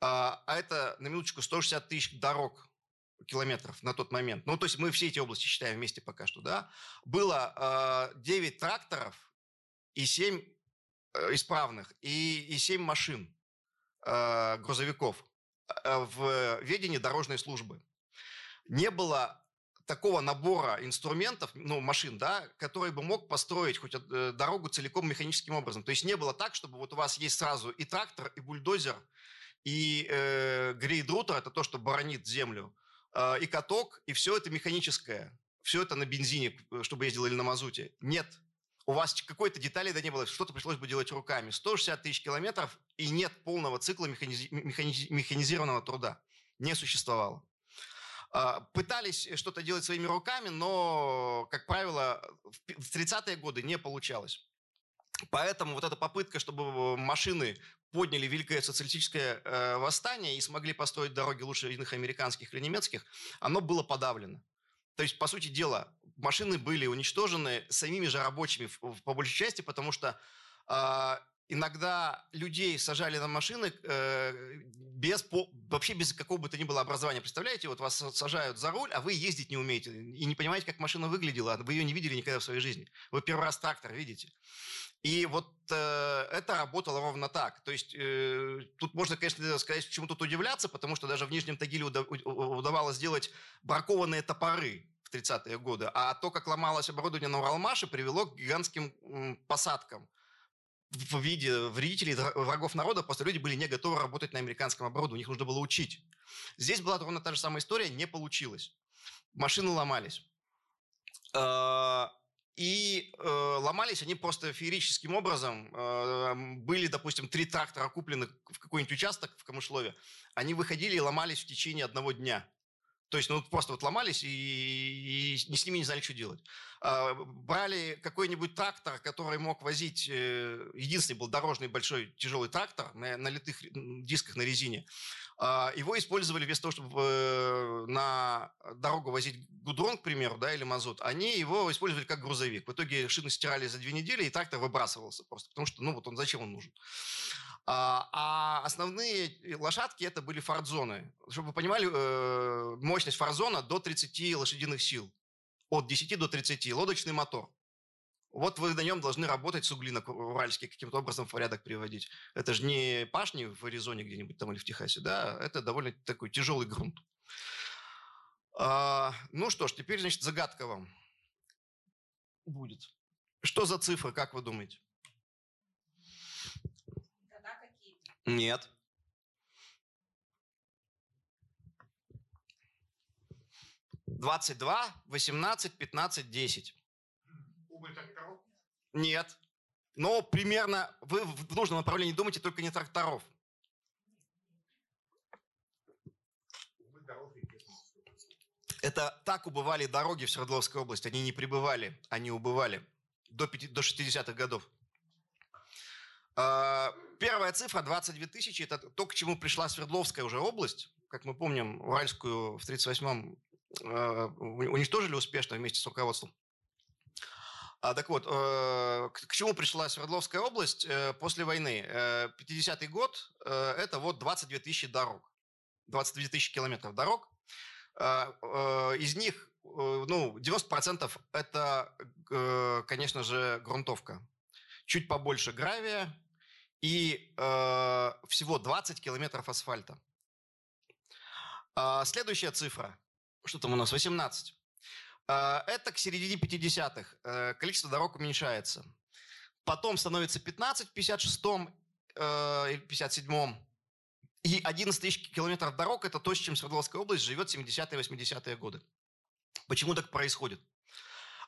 а, а это, на минуточку, 160 тысяч дорог километров на тот момент, ну, то есть мы все эти области считаем вместе пока что, да, было 9 тракторов и 7 э, исправных, и, и 7 машин, грузовиков в ведении дорожной службы. Не было такого набора инструментов, ну, машин, да, который бы мог построить хоть э, дорогу целиком механическим образом. То есть не было так, чтобы вот у вас есть сразу и трактор, и бульдозер, и э, грейдрутер, это то, что баронит землю, э, и каток, и все это механическое. Все это на бензине, э, чтобы ездил или на мазуте. Нет. У вас какой-то детали да не было, что-то пришлось бы делать руками. 160 тысяч километров, и нет полного цикла механизи- механизи- механизированного труда. Не существовало. А, пытались что-то делать своими руками, но, как правило, в 30-е годы не получалось. Поэтому вот эта попытка, чтобы машины подняли великое социалистическое э, восстание и смогли построить дороги лучше иных американских или немецких, оно было подавлено. То есть, по сути дела, машины были уничтожены самими же рабочими по большей части, потому что э, иногда людей сажали на машины э, без, вообще без какого бы то ни было образования. Представляете, вот вас сажают за руль, а вы ездить не умеете и не понимаете, как машина выглядела, вы ее не видели никогда в своей жизни. Вы первый раз трактор видите. И вот э, это работало ровно так. То есть э, тут можно, конечно, сказать, чему тут удивляться, потому что даже в Нижнем Тагиле удавалось сделать бракованные топоры в 30-е годы. А то, как ломалось оборудование на Уралмаше, привело к гигантским посадкам в виде вредителей, врагов народа, просто люди были не готовы работать на американском оборудовании, их нужно было учить. Здесь была ровно та же самая история, не получилось. Машины ломались. А, и э, ломались они просто феерическим образом. Э, были, допустим, три трактора куплены в какой-нибудь участок в Камышлове. Они выходили и ломались в течение одного дня. То есть, ну, просто вот ломались и, и с ними не знали, что делать. А, брали какой-нибудь трактор, который мог возить, э, единственный был дорожный большой тяжелый трактор на, на литых дисках на резине. А, его использовали вместо того, чтобы э, на дорогу возить гудрон, к примеру, да, или мазут, они его использовали как грузовик. В итоге шины стирали за две недели, и трактор выбрасывался просто, потому что, ну, вот он зачем он нужен. А, а основные лошадки это были фордзоны. Чтобы вы понимали, э, мощность фордзона до 30 лошадиных сил. От 10 до 30. Лодочный мотор. Вот вы на нем должны работать с углинок уральских, каким-то образом в порядок приводить. Это же не пашни в Аризоне где-нибудь там или в Техасе, да, это довольно такой тяжелый грунт. А, ну что ж, теперь, значит, загадка вам будет. Что за цифры, как вы думаете? Нет. Двадцать два, восемнадцать, пятнадцать, десять. Нет. Но примерно вы в нужном направлении думаете, только не тракторов. Это так убывали дороги в Свердловской области. Они не прибывали, они убывали до, 50, до 60-х годов. А, первая цифра 22 тысячи, это то, к чему пришла Свердловская уже область. Как мы помним, Уральскую в 1938-м э, уничтожили успешно вместе с руководством. А, так вот, э, к, к чему пришла Свердловская область э, после войны? Э, 50-й год э, – это вот 22 тысячи дорог, 22 тысячи километров дорог. Э, э, из них э, ну, 90% это, э, конечно же, грунтовка. Чуть побольше гравия, и э, всего 20 километров асфальта. Э, следующая цифра, что там у нас, 18. Э, это к середине 50-х. Э, количество дорог уменьшается. Потом становится 15 в 56-м э, или 57-м. И 11 тысяч километров дорог – это то, с чем Свердловская область живет 70-е 80-е годы. Почему так происходит?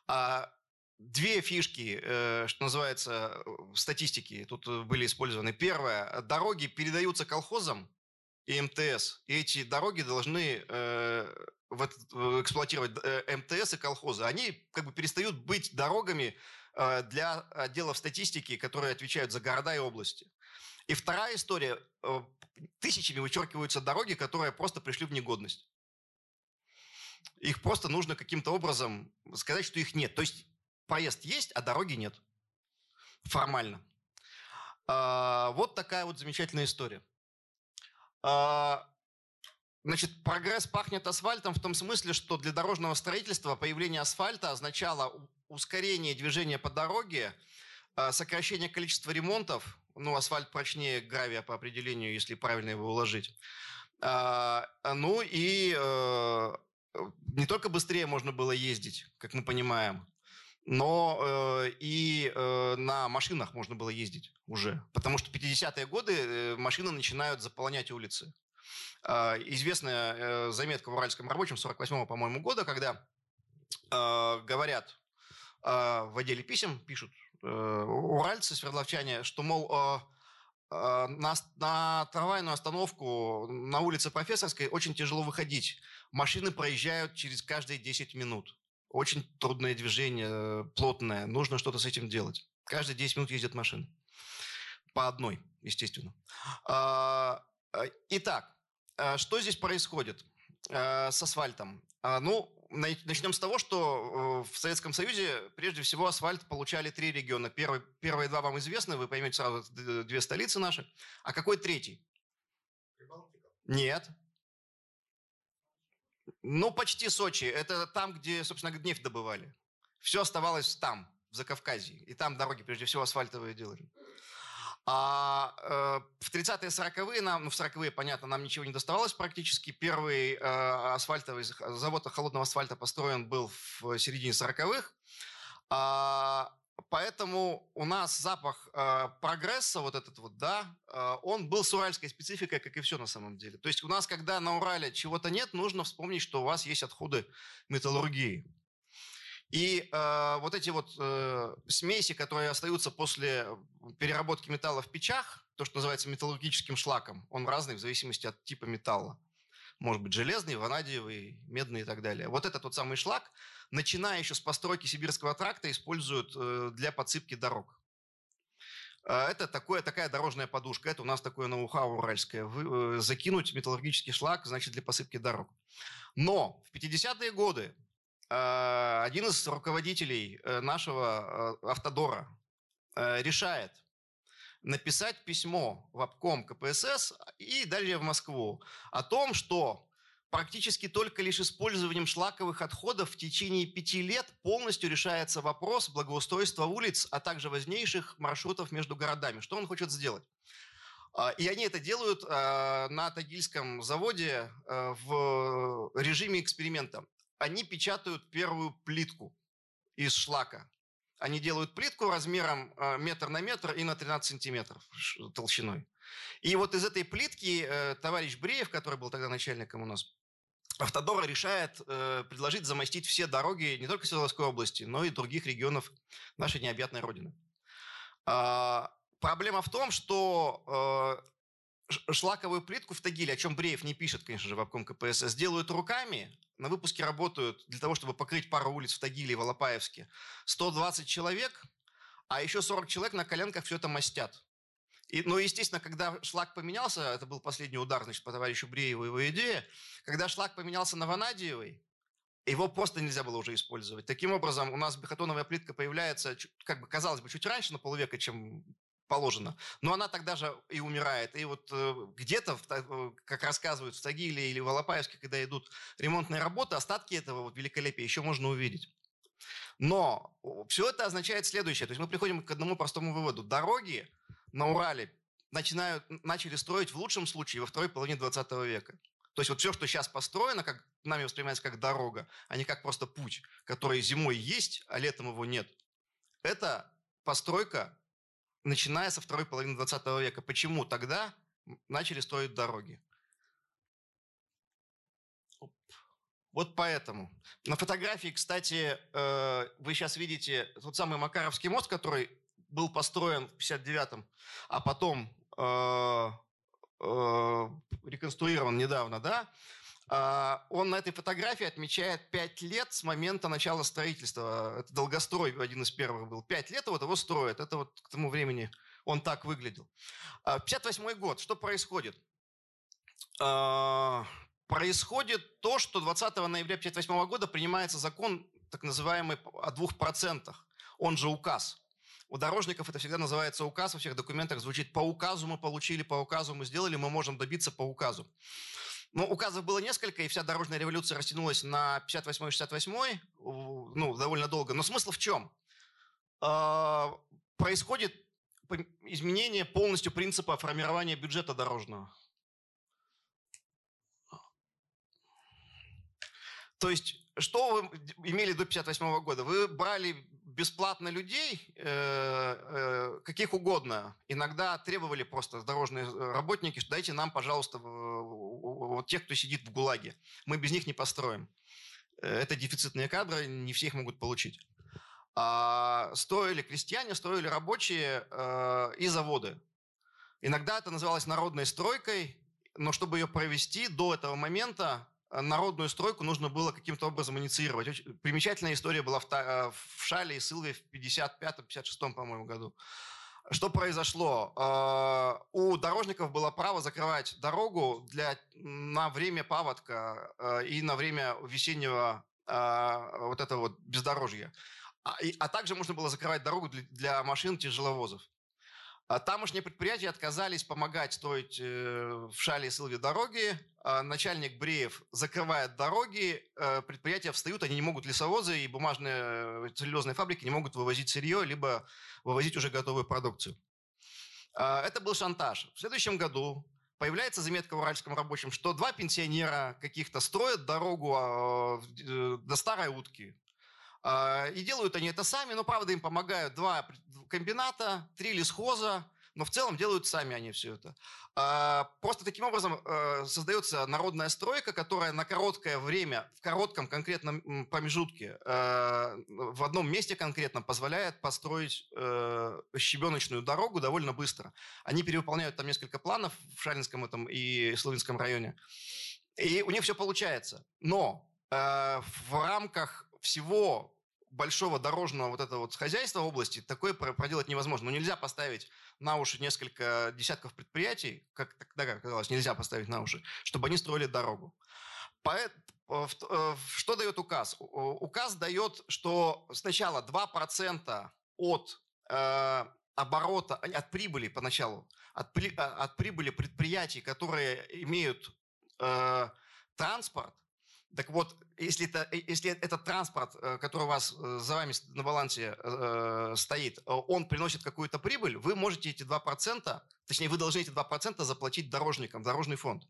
А, Две фишки, э, что называется, в статистике тут э, были использованы. Первое, дороги передаются колхозам и МТС, и эти дороги должны э, эксплуатировать МТС и колхозы. Они как бы перестают быть дорогами для отделов статистики, которые отвечают за города и области. И вторая история, тысячами вычеркиваются дороги, которые просто пришли в негодность. Их просто нужно каким-то образом сказать, что их нет. То есть Проезд есть, а дороги нет. Формально. А, вот такая вот замечательная история. А, значит, прогресс пахнет асфальтом в том смысле, что для дорожного строительства появление асфальта означало ускорение движения по дороге, а, сокращение количества ремонтов, ну, асфальт прочнее гравия по определению, если правильно его уложить. А, ну и э, не только быстрее можно было ездить, как мы понимаем, но э, и э, на машинах можно было ездить уже. Потому что 50-е годы э, машины начинают заполнять улицы. Э, известная э, заметка в «Уральском рабочем» 48-го, по-моему, года, когда э, говорят э, в отделе писем, пишут э, уральцы, свердловчане, что, мол, э, на, на трамвайную остановку на улице Профессорской очень тяжело выходить. Машины проезжают через каждые 10 минут. Очень трудное движение, плотное. Нужно что-то с этим делать. Каждые 10 минут ездят машины. По одной, естественно. А, а, итак, а, что здесь происходит с асфальтом? Ну, начнем с того, что э, в Советском Союзе прежде всего асфальт получали три региона. Первый, первые два вам известны, вы поймете сразу две столицы наши. А какой третий? Нет. Ну, почти Сочи. Это там, где, собственно, нефть добывали. Все оставалось там, в Закавказье. И там дороги, прежде всего, асфальтовые делали. А э, в 30-е 40-е нам, ну в 40-е, понятно, нам ничего не доставалось практически. Первый э, асфальтовый завод холодного асфальта построен был в середине 40-х. А, Поэтому у нас запах э, прогресса, вот этот вот, да, э, он был с уральской спецификой, как и все на самом деле. То есть у нас, когда на Урале чего-то нет, нужно вспомнить, что у вас есть отходы металлургии. И э, вот эти вот э, смеси, которые остаются после переработки металла в печах, то, что называется металлургическим шлаком, он разный в зависимости от типа металла. Может быть железный, ванадиевый, медный и так далее. Вот этот вот самый шлак – начиная еще с постройки Сибирского тракта, используют э, для подсыпки дорог. А, это такое, такая дорожная подушка. Это у нас такое ноу-хау уральское. Вы, э, закинуть металлургический шлак, значит, для посыпки дорог. Но в 50-е годы э, один из руководителей нашего автодора решает написать письмо в обком КПСС и далее в Москву о том, что практически только лишь использованием шлаковых отходов в течение пяти лет полностью решается вопрос благоустройства улиц, а также важнейших маршрутов между городами. Что он хочет сделать? А, и они это делают а, на Тагильском заводе а, в режиме эксперимента. Они печатают первую плитку из шлака. Они делают плитку размером метр на метр и на 13 сантиметров толщиной. И вот из этой плитки э, товарищ Бреев, который был тогда начальником у нас, Автодор решает э, предложить замостить все дороги не только Свердловской области, но и других регионов нашей необъятной родины. А, проблема в том, что э, шлаковую плитку в Тагиле, о чем Бреев не пишет, конечно же, в обком КПСС, делают руками. На выпуске работают для того, чтобы покрыть пару улиц в Тагиле и в Алапаевске 120 человек, а еще 40 человек на коленках все это мастят. И, ну, естественно, когда шлак поменялся, это был последний удар, значит, по товарищу Брееву его идея, когда шлак поменялся на ванадиевый, его просто нельзя было уже использовать. Таким образом, у нас бетоновая плитка появляется, как бы, казалось бы, чуть раньше, на полвека, чем положено. Но она тогда же и умирает. И вот э, где-то, э, как рассказывают в Тагиле или в Алапаевске, когда идут ремонтные работы, остатки этого вот великолепия еще можно увидеть. Но все это означает следующее. То есть мы приходим к одному простому выводу. Дороги на Урале начинают, начали строить в лучшем случае во второй половине 20 века. То есть вот все, что сейчас построено, как нами воспринимается как дорога, а не как просто путь, который зимой есть, а летом его нет. Это постройка, начиная со второй половины 20 века. Почему тогда начали строить дороги? Вот поэтому. На фотографии, кстати, э, вы сейчас видите тот самый Макаровский мост, который был построен в 59-м, а потом э, э, реконструирован недавно, да, э, он на этой фотографии отмечает 5 лет с момента начала строительства. Это долгострой один из первых был. 5 лет вот его строят. Это вот к тому времени он так выглядел. 58 год. Что происходит? Происходит то, что 20 ноября 58 года принимается закон так называемый о двух процентах. Он же указ У дорожников это всегда называется указ, во всех документах звучит по указу мы получили, по указу мы сделали, мы можем добиться по указу. Но указов было несколько, и вся дорожная революция растянулась на 58-68, ну, довольно долго. Но смысл в чем? А, происходит изменение полностью принципа формирования бюджета дорожного. То есть, что вы имели до 58 года? Вы брали бесплатно людей, э, э, каких угодно. Иногда требовали просто дорожные работники, что дайте нам, пожалуйста, вот тех, кто сидит в ГУЛАГе. Мы без них не построим. Э, это дефицитные кадры, не все их могут получить. А строили крестьяне, строили рабочие и заводы. Иногда это называлось народной стройкой, но чтобы ее провести до этого момента, Э, народную стройку нужно было каким-то образом инициировать. Очень примечательная история была в, э, в Шале и Сылве в 55-56, по-моему, году. Что произошло? Э, у дорожников было право закрывать дорогу для, на время паводка и на время весеннего вот этого вот бездорожья. А, а также можно было закрывать дорогу для, для машин тяжеловозов. А тамошние предприятия отказались помогать строить э, в Шале и Сылве дороги. А начальник Бреев закрывает дороги, э, предприятия встают, они не могут лесовозы и бумажные э, целлюлозные фабрики не могут вывозить сырье, либо вывозить уже готовую продукцию. А, это был шантаж. В следующем году появляется заметка в уральском рабочем, что два пенсионера каких-то строят дорогу до старой утки. А, и делают они это сами, но, правда, им помогают два комбината, три лесхоза, но в целом делают сами они все это. А, просто таким образом э, создается народная стройка, которая на короткое время, в коротком конкретном промежутке, э, в одном месте конкретно позволяет построить э, щебеночную дорогу довольно быстро. Они перевыполняют там несколько планов в Шалинском этом и Словинском районе. И у них все получается. Но в рамках всего большого дорожного вот этого вот хозяйства области такое проделать невозможно. Ну, нельзя поставить на уши несколько десятков предприятий, как тогда как оказалось, нельзя поставить на уши, чтобы они строили дорогу. Э, э, что дает указ? Указ дает, что сначала 2% от э, оборота, от прибыли поначалу, от, при, от прибыли предприятий, которые имеют э, транспорт, так вот, если, это, э, если этот транспорт, э, который у вас э, за вами на балансе э, стоит, он приносит какую-то прибыль, вы можете эти 2%, точнее, вы должны эти 2% заплатить дорожникам, дорожный фонд.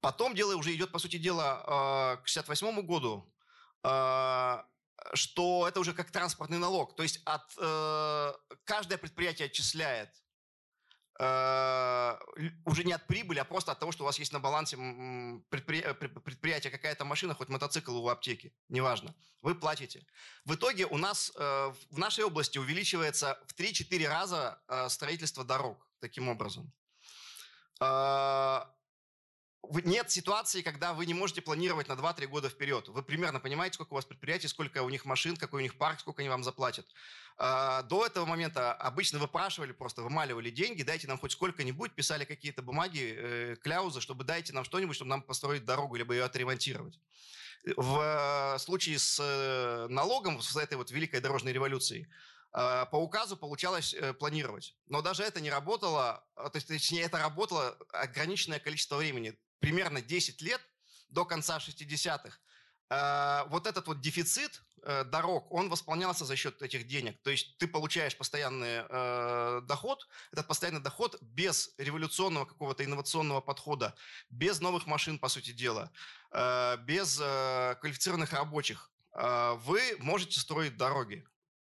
Потом дело уже идет, по сути дела, э, к 68 году, э, что это уже как транспортный налог. То есть от, каждое предприятие отчисляет уже не от прибыли, а просто от того, что у вас есть на балансе предприятия, предприятия какая-то машина, хоть мотоцикл у аптеки, неважно. Вы платите. В итоге у нас э, в нашей области увеличивается в 3-4 раза э, строительство дорог таким образом нет ситуации, когда вы не можете планировать на 2-3 года вперед. Вы примерно понимаете, сколько у вас предприятий, сколько у них машин, какой у них парк, сколько они вам заплатят. А, до этого момента обычно выпрашивали, просто вымаливали деньги, дайте нам хоть сколько-нибудь, писали какие-то бумаги, э, кляузы, чтобы дайте нам что-нибудь, чтобы нам построить дорогу, либо ее отремонтировать. В случае с э, налогом, с этой вот великой дорожной революцией, а, по указу получалось э, планировать. Но даже это не работало, то есть, точнее, это работало ограниченное количество времени примерно 10 лет до конца 60-х, э, вот этот вот дефицит э, дорог, он восполнялся за счет этих денег. То есть ты получаешь постоянный э, доход, этот постоянный доход без революционного какого-то инновационного подхода, без новых машин, по сути дела, без квалифицированных рабочих. Вы можете строить дороги,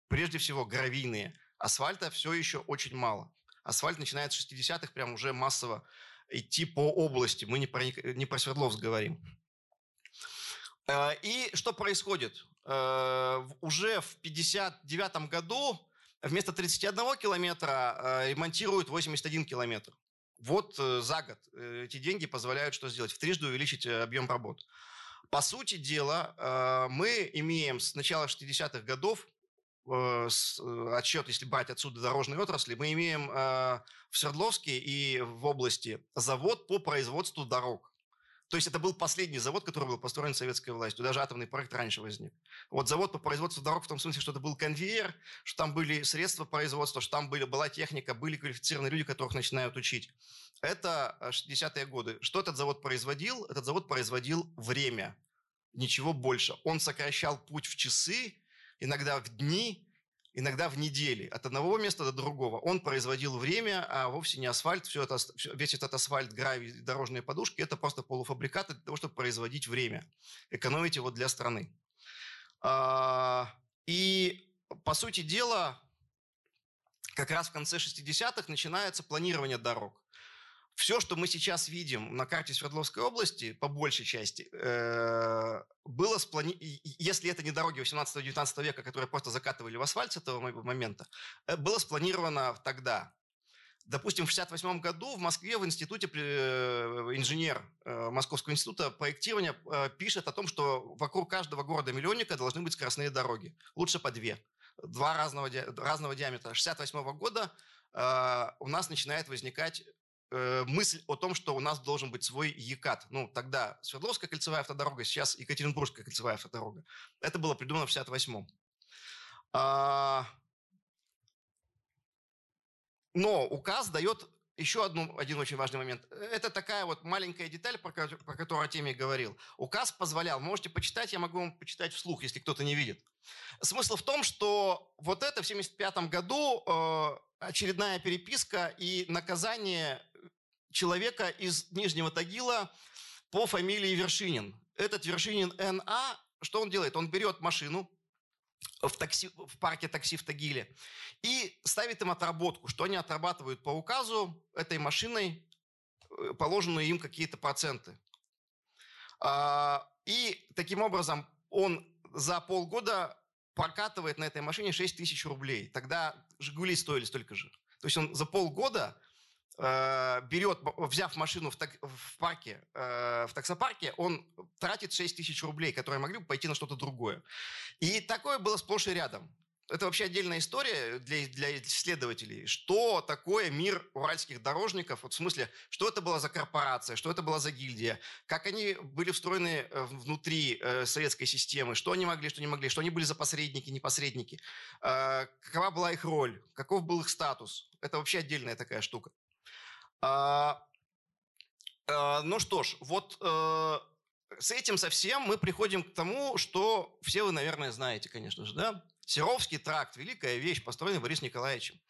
прежде всего гравийные. Асфальта все еще очень мало. Асфальт начинает с 60-х прям уже массово идти по области. Мы не про, не про Свердловск говорим. Э, и что происходит? Э, уже в 59 году вместо 31 километра э, ремонтируют 81 километр. Вот за год эти деньги позволяют что сделать? В трижды увеличить объем работ. По сути дела, мы имеем с начала 60-х годов Э, э, отчет, если брать отсюда дорожные отрасли, мы имеем э, в Свердловске и в области завод по производству дорог. То есть это был последний завод, который был построен советской властью. Даже атомный проект раньше возник. Вот завод по производству дорог в том смысле, что это был конвейер, что там были средства производства, что там были, была техника, были квалифицированные люди, которых начинают учить. Это 60-е э, годы. Что этот завод производил? Этот завод производил время. Ничего больше. Он сокращал путь в часы, иногда в дни, иногда в недели, от одного места до другого. Он производил время, а вовсе не асфальт. Все это, весь этот асфальт, гравий, дорожные подушки – это просто полуфабрикаты для того, чтобы производить время, экономить его для страны. А, и, по сути дела, как раз в конце 60-х начинается планирование дорог. Все, что мы сейчас видим на карте Свердловской области, по большей части, э, было сплани... если это не дороги 18-19 века, которые просто закатывали в асфальт с этого момента, э, было спланировано тогда. Допустим, в 1968 году в Москве в институте э, инженер Московского института проектирования пишет о том, что вокруг каждого города-миллионника должны быть скоростные дороги. Лучше по две. Два разного, разного диаметра. 1968 года у нас начинает возникать Э, мысль о том, что у нас должен быть свой ЕКАТ. Ну, тогда Свердловская кольцевая автодорога, сейчас Екатеринбургская кольцевая автодорога. Это было придумано в 68-м. А... Но указ дает еще одну, один очень важный момент. Это такая вот маленькая деталь, про, про которую Артемий говорил. Указ позволял, можете почитать, я могу вам почитать вслух, если кто-то не видит. Смысл в том, что вот это в 1975 году э, очередная переписка и наказание человека из Нижнего Тагила по фамилии Вершинин. Этот Вершинин Н.А., что он делает? Он берет машину, в, такси, в парке такси в Тагиле и ставит им отработку, что они отрабатывают по указу этой машиной э, положенные им какие-то проценты. А, и таким образом он за полгода прокатывает на этой машине 6 тысяч рублей. Тогда «Жигули» стоили столько же. То есть он за полгода берет, взяв машину в, так, в парке, э, в таксопарке, он тратит 6 тысяч рублей, которые могли бы пойти на что-то другое. И такое было сплошь и рядом. Это вообще отдельная история для, для исследователей. Что такое мир уральских дорожников? Вот в смысле, что это была за корпорация, что это была за гильдия, как они были встроены э, внутри э, советской системы, что они могли, что не могли, что они были за посредники, не посредники, э, какова была их роль, каков был их статус. Это вообще отдельная такая штука. А, а, ну что ж, вот э, с этим совсем мы приходим к тому, что все вы, наверное, знаете, конечно же, да? Серовский тракт – великая вещь, построенный Борисом Николаевичем,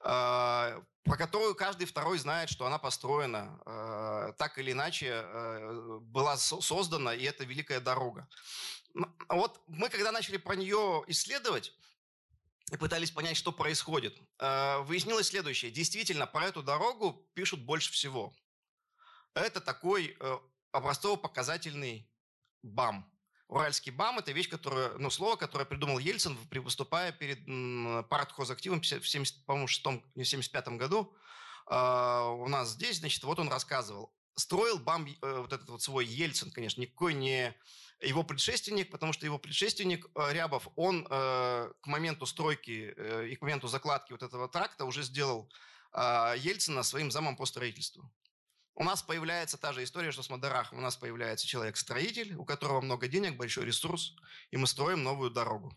а, про которую каждый второй знает, что она построена, так или иначе э, была создана, и это великая дорога. Вот мы, когда начали про нее исследовать, и пытались понять, что происходит. Э, выяснилось следующее. Действительно, про эту дорогу пишут больше всего. Это такой э, образцово-показательный БАМ. Уральский БАМ – это вещь, которая, ну, слово, которое придумал Ельцин, выступая перед партхозактивом в 1976 году. Э, у нас здесь, значит, вот он рассказывал. Строил БАМ, вот этот вот свой Ельцин, конечно, никакой не его предшественник, потому что его предшественник э, Рябов, он э, к моменту стройки э, и к моменту закладки вот этого тракта уже сделал Ельцина своим замом по строительству. У нас появляется та же история, что с Мадерахом. У нас появляется человек-строитель, у которого много денег, большой ресурс, и мы строим новую дорогу.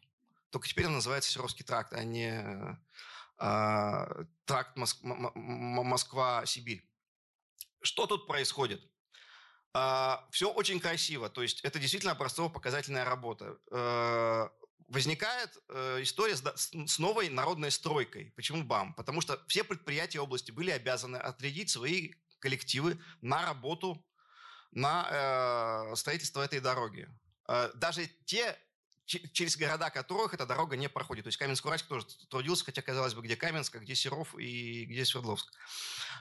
Только теперь он называется Серовский тракт, а не э, тракт Москва-Сибирь. Что тут происходит? А, все очень красиво, то есть это действительно образцово-показательная работа. Э, возникает э, история с новой народной стройкой. Почему БАМ? Потому что все предприятия области были обязаны отрядить свои коллективы на работу, на э, строительство этой дороги. Даже те, через города которых эта дорога не проходит. То есть Каменск-Уральск тоже трудился, хотя, казалось бы, где Каменск, а где Серов и где Свердловск.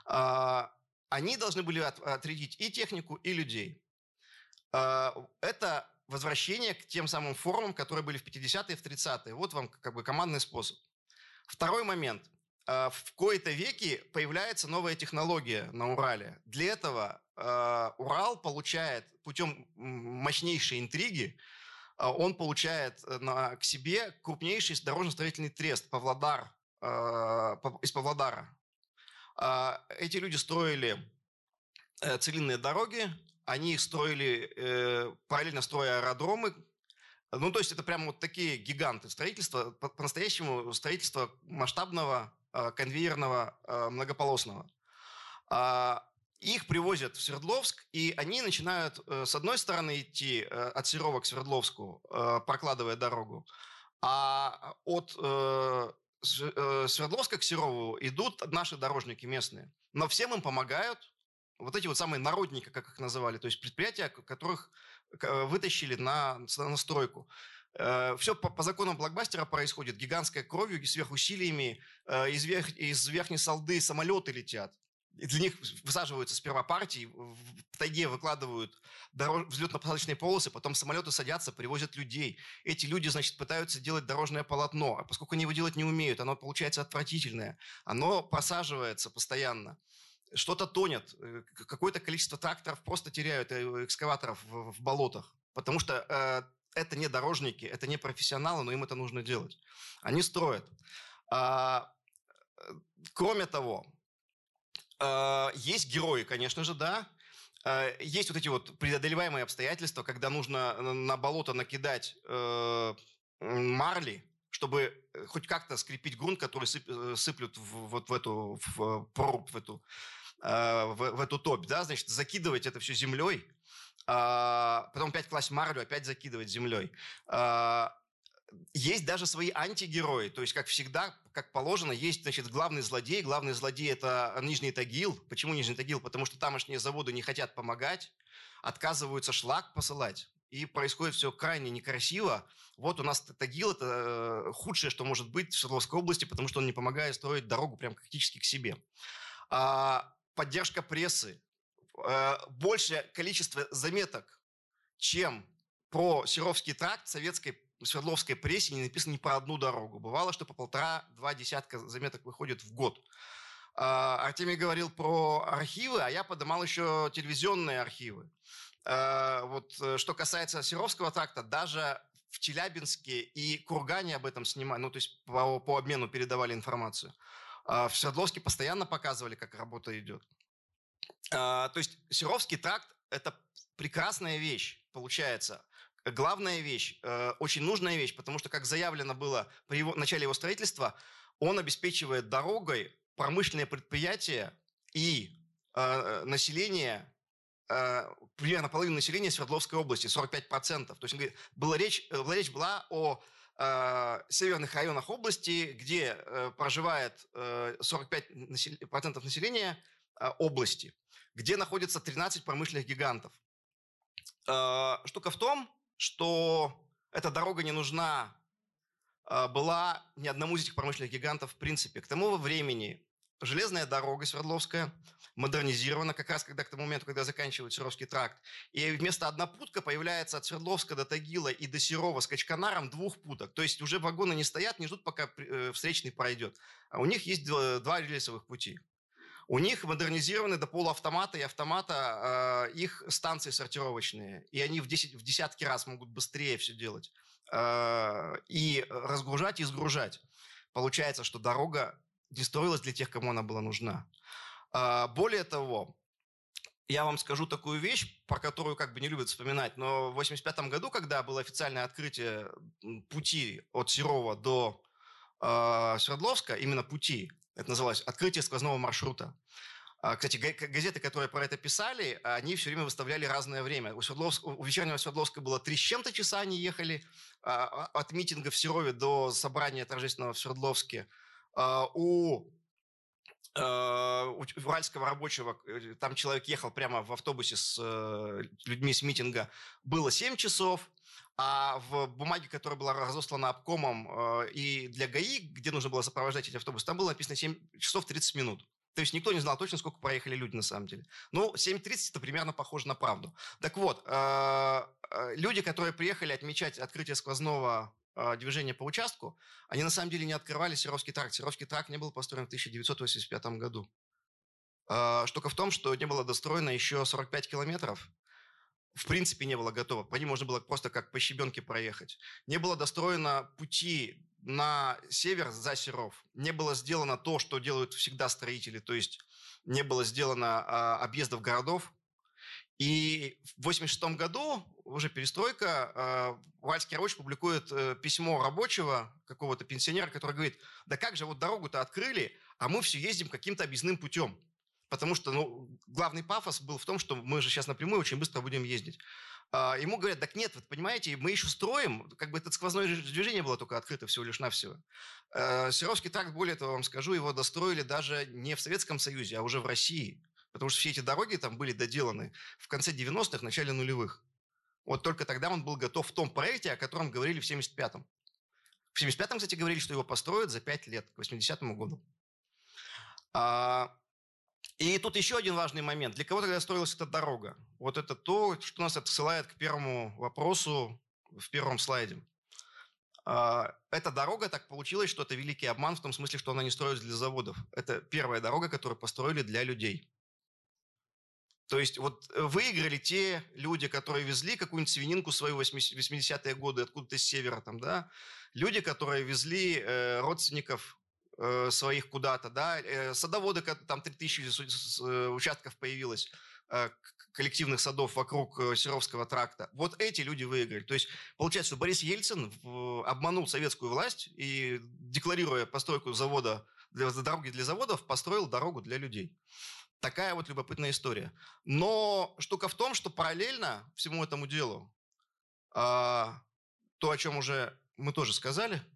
А, они должны были от, отрядить и технику, и людей. А, это возвращение к тем самым формам, которые были в 50-е и в 30-е. Вот вам как бы командный способ. Второй момент. А, в кои-то веки появляется новая технология на Урале. Для этого а, Урал получает путем мощнейшей интриги, он получает э, на, к себе крупнейший дорожно-строительный трест Павлодар, из Павлодара. А, эти люди строили э, целинные дороги, они их строили, э, параллельно строя аэродромы, ну, то есть это прямо вот такие гиганты строительства, по-настоящему строительство масштабного, э, конвейерного, многополосного. А, их привозят в Свердловск, и они начинают с одной стороны идти от Серова к Свердловску, прокладывая дорогу, а от Свердловска к Серову идут наши дорожники местные. Но всем им помогают вот эти вот самые народники, как их называли, то есть предприятия, которых вытащили на, на стройку. Все по, по законам блокбастера происходит гигантской кровью и сверхусилиями. Из, верх, из верхней салды самолеты летят. Для них высаживаются сперва партии, в тайге выкладывают дорож... взлетно-посадочные полосы, потом самолеты садятся, привозят людей. Эти люди, значит, пытаются делать дорожное полотно, а поскольку они его делать не умеют, оно получается отвратительное, оно просаживается постоянно. Что-то тонет, э, какое-то количество тракторов просто теряют, э, экскаваторов в, в болотах, потому что э, это не дорожники, это не профессионалы, но им это нужно делать. Они строят. А, э, кроме того, есть герои, конечно же, да. А, есть вот эти вот преодолеваемые обстоятельства, когда нужно на болото накидать э, марли, чтобы э, хоть как-то скрепить грунт, который э, сыплют в, вот в эту в прорубь, в эту, в, в эту топь, да, значит, закидывать это все землей, а, потом опять класть марлю, опять закидывать землей есть даже свои антигерои. То есть, как всегда, как положено, есть, значит, главный злодей. Главный злодей – это Нижний Тагил. Почему Нижний Тагил? Потому что тамошние заводы не хотят помогать, отказываются шлак посылать. И происходит все крайне некрасиво. Вот у нас Тагил – это э, худшее, что может быть в Свердловской области, потому что он не помогает строить дорогу прям практически к себе. А, поддержка прессы. А, большее количество заметок, чем про Серовский тракт советской в Свердловской прессе не написано ни про одну дорогу. Бывало, что по полтора-два десятка заметок выходит в год. А, Артемий говорил про архивы, а я поднимал еще телевизионные архивы. А, вот э, что касается Серовского тракта, даже в Челябинске и Кургане об этом снимали, ну, то есть по, по обмену передавали информацию. А, в Свердловске постоянно показывали, как работа идет. То есть Серовский тракт – это прекрасная вещь, получается главная вещь, э, очень нужная вещь, потому что, как заявлено было при его, начале его строительства, он обеспечивает дорогой промышленные предприятия и э, население, э, примерно половину населения Свердловской области, 45%. То есть была речь, э, была речь была о э, северных районах области, где э, проживает э, 45% населения э, области, где находится 13 промышленных гигантов. Э, штука в том, что эта дорога не нужна а, была ни одному из этих промышленных гигантов в принципе. К тому времени железная дорога Свердловская модернизирована как раз когда к тому моменту, когда заканчивается Серовский тракт. И вместо однопутка появляется от Свердловска до Тагила и до Серова с Качканаром двухпуток. То есть уже вагоны не стоят, не ждут, пока э, встречный пройдет. А у них есть два рельсовых пути. У них модернизированы до полуавтомата и автомата э, их станции сортировочные. И они в, 10, в десятки раз могут быстрее все делать. Э, и разгружать, и сгружать. Получается, что дорога не строилась для тех, кому она была нужна. Э, более того, я вам скажу такую вещь, про которую как бы не любят вспоминать, но в 1985 году, когда было официальное открытие пути от Серова до э, Свердловска, именно пути, это называлось «Открытие сквозного маршрута». А, кстати, газеты, которые про это писали, они все время выставляли разное время. У, Свердловск, у вечернего Свердловска было три с чем-то часа они ехали а, а, от митинга в Серове до собрания торжественного в Свердловске. У уральского рабочего, э, там человек ехал прямо в автобусе с э, людьми с митинга, было 7 часов, а в бумаге, которая была разослана обкомом э, и для ГАИ, где нужно было сопровождать эти автобусы, там было написано 7 часов 30 минут. То есть никто не знал точно, сколько проехали люди на самом деле. Ну, 7.30 это примерно похоже на правду. Так вот, э, э, люди, которые приехали отмечать открытие сквозного движения по участку, они на самом деле не открывали Серовский тракт. Серовский тракт не был построен в 1985 году. Штука в том, что не было достроено еще 45 километров, в принципе не было готово. По ним можно было просто как по щебенке проехать. Не было достроено пути на север за Серов. Не было сделано то, что делают всегда строители, то есть не было сделано а, объездов городов. И в 1986 году, уже перестройка, э, Уральский рабочий публикует э, письмо рабочего, какого-то пенсионера, который говорит, да как же, вот дорогу-то открыли, а мы все ездим каким-то объездным путем. Потому что ну, главный пафос был в том, что мы же сейчас напрямую очень быстро будем ездить. А, ему говорят, так нет, вот понимаете, мы еще строим, как бы это сквозное движение было только открыто всего лишь навсего. Э, Серовский тракт, более того, вам скажу, его достроили даже не в Советском Союзе, а уже в России. Потому что все эти дороги там были доделаны в конце 90-х, начале нулевых. Вот только тогда он был готов в том проекте, о котором говорили в 75-м. В 75-м, кстати, говорили, что его построят за 5 лет, к 80-му году. А, и тут еще один важный момент. Для кого тогда строилась эта дорога? Вот это то, что нас отсылает к первому вопросу в первом слайде. А, эта дорога так получилось, что это великий обман в том смысле, что она не строилась для заводов. Это первая дорога, которую построили для людей. То есть вот выиграли те люди, которые везли какую-нибудь свининку свою 80-е годы откуда-то с севера, там, да, люди, которые везли э, родственников Э, своих куда-то, да, э, садоводы, там 3000 э, участков появилось, коллективных садов вокруг Серовского тракта. Вот эти люди выиграли. То есть получается, что Борис Ельцин обманул советскую власть и, декларируя постройку завода, для, дороги для заводов, построил дорогу для людей. Такая вот любопытная история. Но штука в том, что параллельно всему этому делу, а, то, о чем уже мы тоже сказали –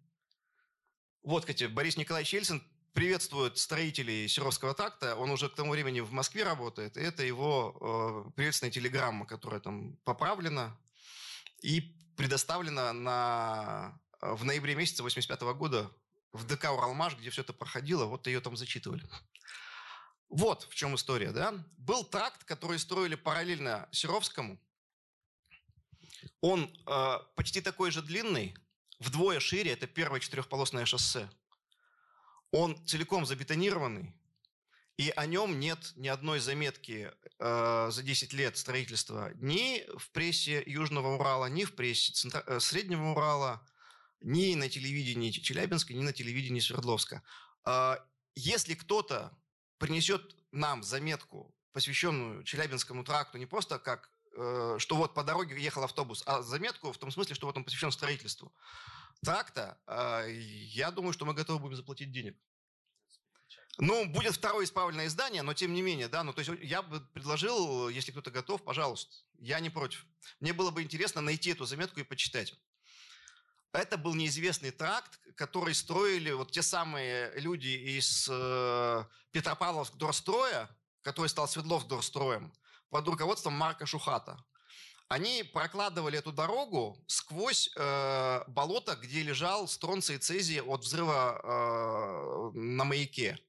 вот, кстати, Борис Николаевич Ельцин приветствует строителей Серовского тракта. Он уже к тому времени в Москве работает. И это его э, приветственная телеграмма, которая там поправлена и предоставлена на, э, в ноябре месяца 85 года в ДК «Уралмаш», где все это проходило. Вот ее там зачитывали. Вот в чем история, да? Был тракт, который строили параллельно Серовскому. Он э, почти такой же длинный, вдвое шире, это первое четырехполосное шоссе. Он целиком забетонированный, и о нем нет ни одной заметки э, за 10 лет строительства ни в прессе Южного Урала, ни в прессе Центра... Э, Среднего Урала, ни на телевидении Челябинска, ни на телевидении Свердловска. Э, если кто-то принесет нам заметку, посвященную Челябинскому тракту, не просто как что вот по дороге ехал автобус, а заметку в том смысле, что вот он посвящен строительству. Так-то, а, я думаю, что мы готовы будем заплатить денег. Ну, будет второе исправленное издание, но тем не менее, да, ну, то есть я бы предложил, если кто-то готов, пожалуйста, я не против. Мне было бы интересно найти эту заметку и почитать. Это был неизвестный тракт, который строили вот те самые люди из э, Петропавловск Дорстроя, который стал Свердловск Дорстроем, под руководством Марка Шухата. Они прокладывали эту дорогу сквозь э, болото, где лежал стронций цезий от взрыва э, на маяке.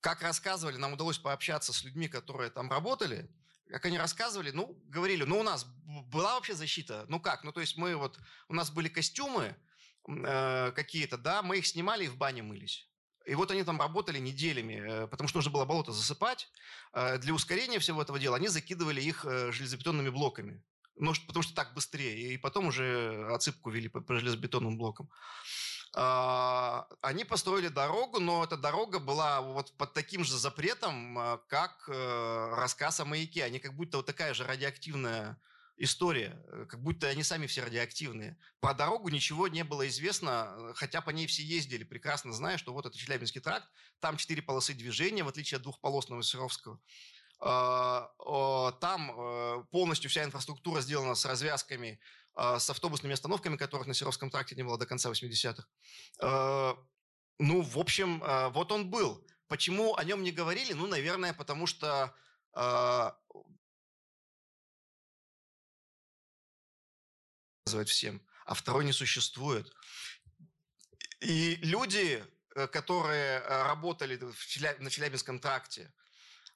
Как рассказывали, нам удалось пообщаться с людьми, которые там работали, как они рассказывали, ну, говорили, ну, у нас была вообще защита, ну как, ну, то есть мы вот, у нас были костюмы э, какие-то, да, мы их снимали и в бане мылись. И вот они там работали неделями, э, потому что нужно было болото засыпать. Э, для ускорения всего этого дела они закидывали их э, железобетонными блоками. Ну, потому что так быстрее. И потом уже отсыпку вели по, железобетонным блокам. А, они построили дорогу, но эта дорога была вот под таким же запретом, как рассказ о маяке. Они как будто вот такая же радиоактивная история, э, как будто они сами все радиоактивные. Про дорогу ничего не было известно, э, хотя по ней все ездили, прекрасно зная, что вот это Челябинский тракт, там четыре полосы движения, в отличие от двухполосного Серовского. А, там э, полностью вся инфраструктура сделана с развязками, с автобусными остановками, которых на Серовском тракте не было до конца 80-х. А, ну, в общем, вот он был. Почему о нем не говорили? Ну, наверное, потому что рассказывать всем, а второй не существует. И люди, э, которые э, работали на Челябинском тракте,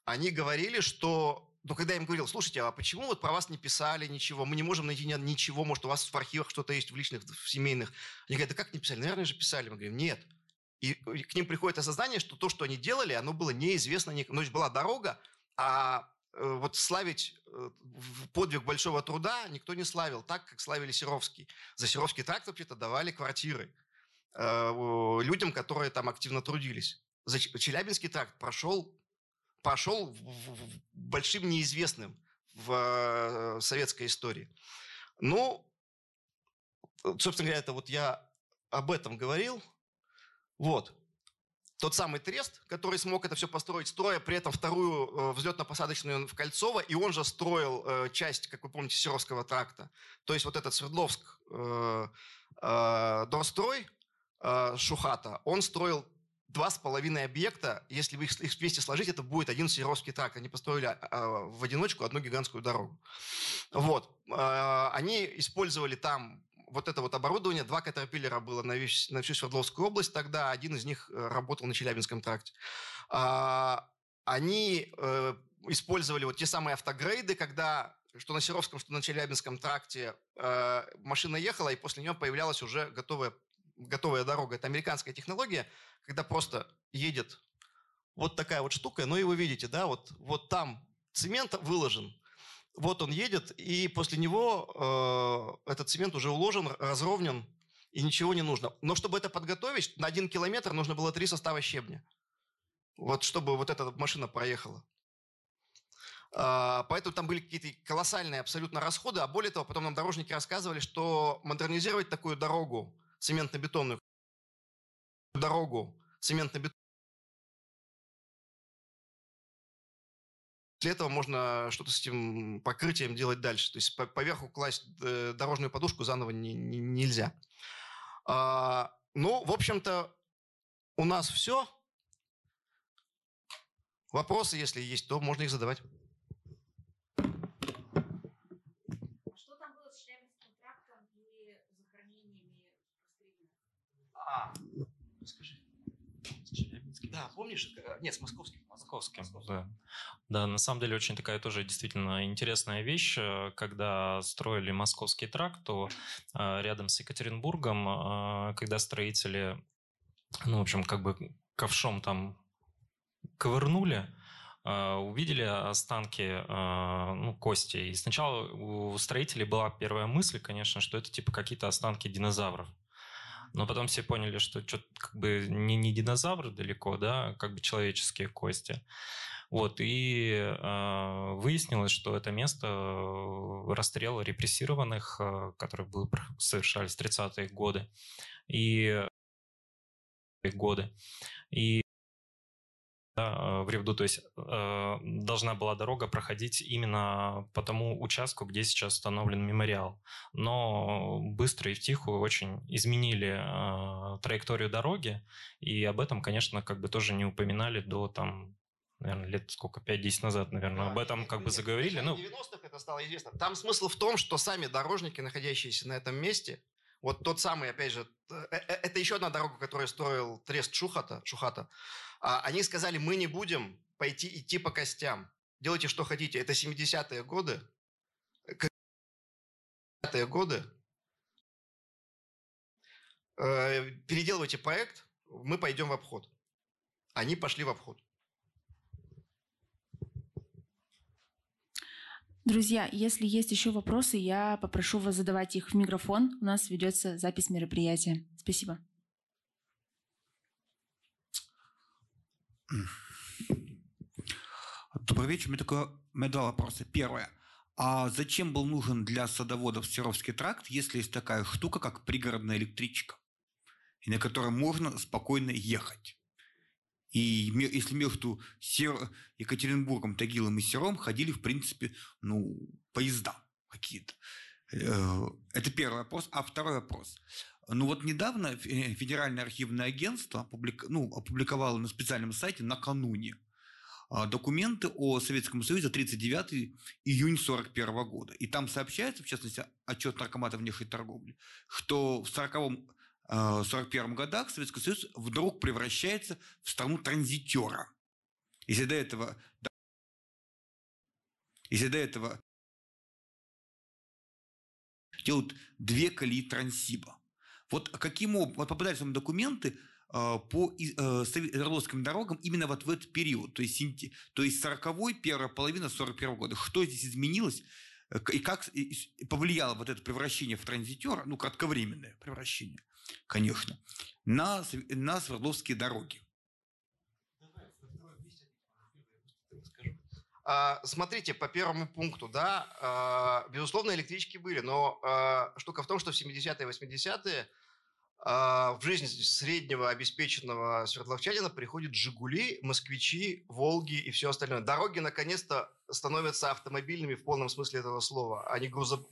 они говорили, что но когда я им говорил, слушайте, а почему вот про вас не писали ничего, мы не можем найти ничего, может, у вас в архивах что-то есть, в личных, в семейных. Они говорят, да как не писали? Наверное же писали. Мы говорим, нет. И к ним приходит осознание, что то, что они делали, оно было неизвестно. Ну, то есть была дорога, а вот славить э, подвиг большого труда никто не славил так, как славили Серовский. За Серовский тракт вообще-то давали квартиры э, людям, которые там активно трудились. За Челябинский тракт прошел, прошел большим неизвестным в советской истории. Ну, собственно говоря, это вот я об этом говорил. Вот. Тот самый Трест, который смог это все построить, строя при этом вторую э, взлетно-посадочную в Кольцово, и он же строил э, часть, как вы помните, Серовского тракта. То есть вот этот Свердловск э, э, Дорстрой э, Шухата, он строил два с половиной объекта, если вы их, их вместе сложить, это будет один Серовский тракт. Они построили э, в одиночку одну гигантскую дорогу. Вот. Э, они использовали там вот это вот оборудование, два катерпиллера было на, весь, на всю Свердловскую область тогда, один из них э, работал на Челябинском тракте. А, они э, использовали вот те самые автогрейды, когда что на Серовском, что на Челябинском тракте э, машина ехала, и после нее появлялась уже готовая, готовая дорога. Это американская технология, когда просто едет вот такая вот штука, ну и вы видите, да, вот, вот там цемент выложен, вот он едет, и после него э, этот цемент уже уложен, разровнен, и ничего не нужно. Но чтобы это подготовить, на один километр нужно было три состава щебня. Вот чтобы вот эта машина проехала. А, поэтому там были какие-то колоссальные абсолютно расходы. А более того, потом нам дорожники рассказывали, что модернизировать такую дорогу, цементно-бетонную дорогу, цементно-бетонную, После этого можно что-то с этим покрытием делать дальше. То есть поверху класть э, дорожную подушку заново не, не, нельзя. А, ну, в общем-то, у нас все. Вопросы, если есть, то можно их задавать. Что там было с Челябинским трактом и захоронениями А, скажи. Да, помнишь? Э, нет, с московским. Московским, да. Да, на самом деле очень такая тоже действительно интересная вещь. Э, когда строили Московский тракт, то э, рядом с Екатеринбургом, когда строители, ну, в общем, как бы ковшом там ковырнули, увидели останки, ну, кости. И сначала у строителей была первая мысль, конечно, что это типа какие-то останки динозавров. Но потом все поняли, что что-то как бы не, не динозавры далеко, да, как бы человеческие кости. Вот, и э, выяснилось, что это место э, расстрела репрессированных, э, которые были, совершались в 30-е годы. И годы. И да, в Ревду, то есть э, должна была дорога проходить именно по тому участку, где сейчас установлен мемориал. Но быстро и в тихую очень изменили э, траекторию дороги, и об этом, конечно, как бы тоже не упоминали до там наверное, лет сколько, 5-10 назад, наверное, да, об этом как бы заговорили. Ну, в 90-х это стало известно. Там смысл в том, что сами дорожники, находящиеся на этом месте, вот тот самый, опять же, э, э, это еще одна дорога, которую строил Трест Шухата, Шухата, они сказали, мы не будем пойти идти по костям. Делайте, что хотите. Это 70-е годы. 70-е годы. Э, переделывайте проект, мы пойдем в обход. Они пошли в обход. Друзья, если есть еще вопросы, я попрошу вас задавать их в микрофон. У нас ведется запись мероприятия. Спасибо. Добрый вечер. У меня, такое, у меня два вопроса. Первое. А зачем был нужен для садоводов Серовский тракт, если есть такая штука, как пригородная электричка, и на которой можно спокойно ехать? И если между Сер... Екатеринбургом, Тагилом и Сером ходили, в принципе, ну, поезда какие-то. Э, это первый вопрос. А второй вопрос. Ну вот недавно э, Федеральное архивное агентство опублик... ну, опубликовало на специальном сайте накануне а, документы о Советском Союзе 39 июнь 41 года. И там сообщается, в частности, отчет Наркомата внешней торговли, что в 40 41 годах Советский Союз вдруг превращается в страну транзитера. Если до этого, если до этого делают две колеи трансиба, вот каким вот попадались вам документы а, по э, Свердловским дорогам именно вот в этот период, то есть, то есть 40-й, первая половина 41 года. Что здесь изменилось э, и как повлияло вот это превращение в транзитера, ну, кратковременное превращение, конечно, на, на Свердловские дороги? а, смотрите, по первому пункту, да, а, безусловно, электрички были, но штука в том, что в 70-е и 80-е в жизнь среднего обеспеченного свердловчанина приходят «Жигули», «Москвичи», «Волги» и все остальное. Дороги, наконец-то, становятся автомобильными в полном смысле этого слова, а не, грузо,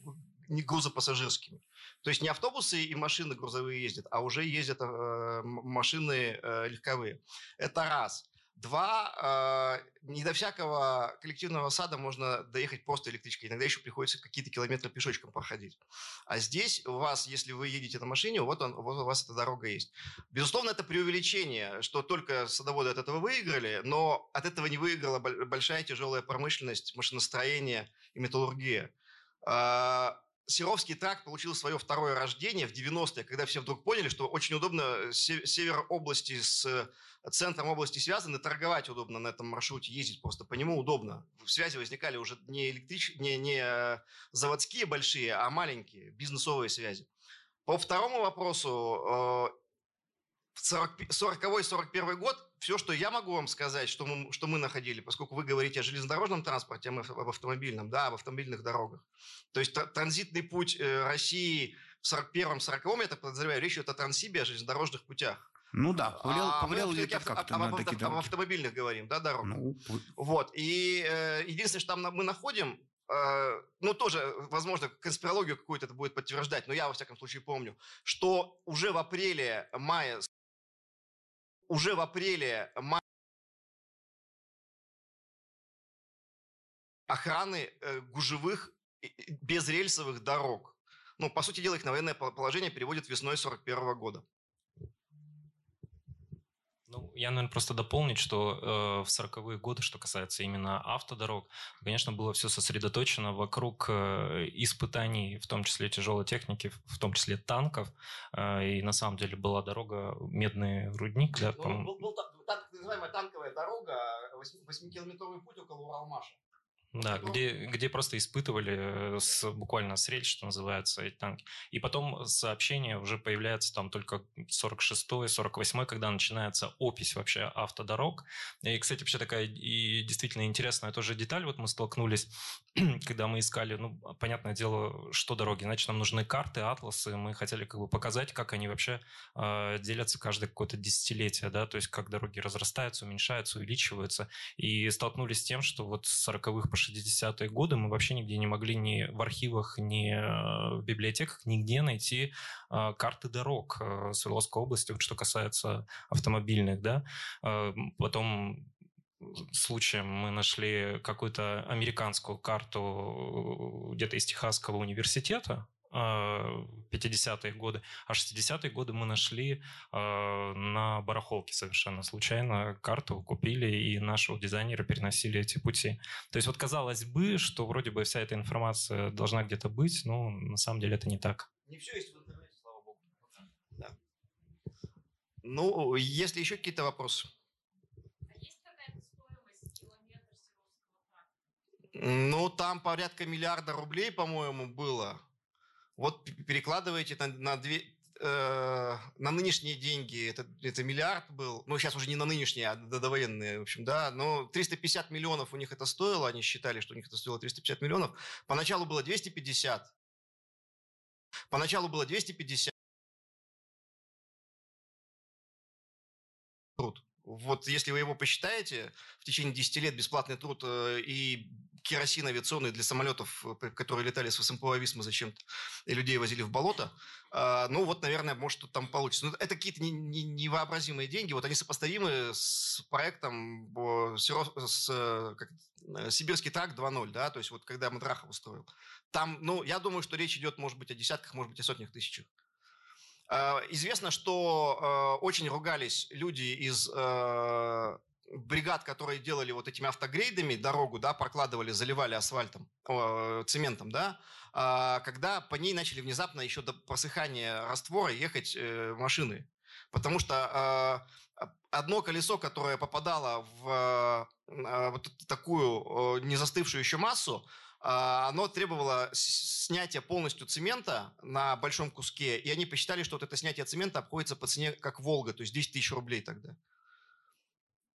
не грузопассажирскими. То есть не автобусы и машины грузовые ездят, а уже ездят э, машины э, легковые. Это раз. Два, э, не до всякого коллективного сада можно доехать просто электричкой. Иногда еще приходится какие-то километры пешочком проходить. А здесь у вас, если вы едете на машине, вот, он, вот у вас эта дорога есть. Безусловно, это преувеличение, что только садоводы от этого выиграли, но от этого не выиграла большая тяжелая промышленность, машиностроение и металлургия. А, Серовский тракт получил свое второе рождение в 90-е, когда все вдруг поняли, что очень удобно э, север области с э, центром области связаны, торговать удобно на этом маршруте, ездить просто по нему удобно. Связи возникали уже не, электрич... не, не э, заводские большие, а маленькие, бизнесовые связи. По второму вопросу, 40-41 год, все, что я могу вам сказать, что мы, что мы находили, поскольку вы говорите о железнодорожном транспорте, а мы об автомобильном, да, об автомобильных дорогах. То есть транзитный путь э, России в 41-40, я так подозреваю, речь идет о Транссибе, о железнодорожных путях. Ну да, повлиял, а повлиял ли это как-то на такие дороги? Об автомобильных говорим, да, дорог? Ну, вот, и э, единственное, что там мы находим, э, ну, тоже, возможно, конспирологию какую-то это будет подтверждать, но я, во всяком случае, помню, что уже в апреле-мае уже в апреле охраны э, гужевых безрельсовых дорог. Ну, по сути дела, их на военное положение переводят весной 41 года. Ну, я, наверное, просто дополнить, что э, в 40-е годы, что касается именно автодорог, конечно, было все сосредоточено вокруг э, испытаний, в том числе тяжелой техники, в том числе танков. Э, и на самом деле была дорога Медный рудник. Да, ну, был, был, был, так называемая танковая дорога, 8-километровый путь около Уралмаша. Да, где, где просто испытывали э, с, буквально с рельс, что называется, эти танки. И потом сообщение уже появляется там только 46-й, 48-й, когда начинается опись вообще автодорог. И, кстати, вообще такая и действительно интересная тоже деталь. Вот мы столкнулись, *clears throat* когда мы искали, ну, понятное дело, что дороги. Значит, нам нужны карты, атласы. Мы хотели как бы показать, как они вообще э, делятся каждое какое-то десятилетие, да, то есть как дороги разрастаются, уменьшаются, увеличиваются. И столкнулись с тем, что вот с 40-х по 60-е годы мы вообще нигде не могли ни в архивах, ни э, в библиотеках, нигде найти э, карты дорог э, Свердловской области, вот что касается автомобильных, да. Потом случаем мы нашли какую-то американскую карту где-то из Техасского университета, 50-е годы, а 60-е годы мы нашли э, на барахолке совершенно случайно карту, купили, и нашего дизайнера переносили эти пути. То есть вот казалось бы, что вроде бы вся эта информация должна где-то быть, но на самом деле это не так. Не все есть в интернете, слава богу. Да. Ну, если еще какие-то вопросы? А ну, там порядка миллиарда рублей, по-моему, было. Вот перекладываете на, на, две, э, на нынешние деньги, это, это миллиард был, ну, сейчас уже не на нынешние, а довоенные, в общем, да, но 350 миллионов у них это стоило, они считали, что у них это стоило 350 миллионов. Поначалу было 250. Поначалу было 250. Труд. Вот если вы его посчитаете, в течение 10 лет бесплатный труд э, и керосин авиационный для самолетов, э, которые летали с СМПО Ависма зачем-то, и людей возили в болото. А, ну, вот, наверное, может, что там получится. Но это какие-то невообразимые деньги. Вот они сопоставимы с проектом с, э, как, э, Сибирский тракт 2.0, да, то есть вот когда Мадрахов устроил. Там, ну, я думаю, что речь идет, может быть, о десятках, может быть, о сотнях тысячах. А, известно, что очень ругались люди из бригад, которые делали вот этими автогрейдами дорогу, да, прокладывали, заливали асфальтом, э, цементом, да, э, когда по ней начали внезапно еще до просыхания раствора ехать э, машины. Потому что э, одно колесо, которое попадало в э, вот такую э, не застывшую еще массу, оно требовало снятия полностью цемента на большом куске, и они посчитали, что вот это снятие цемента обходится по цене как Волга, то есть 10 тысяч рублей тогда.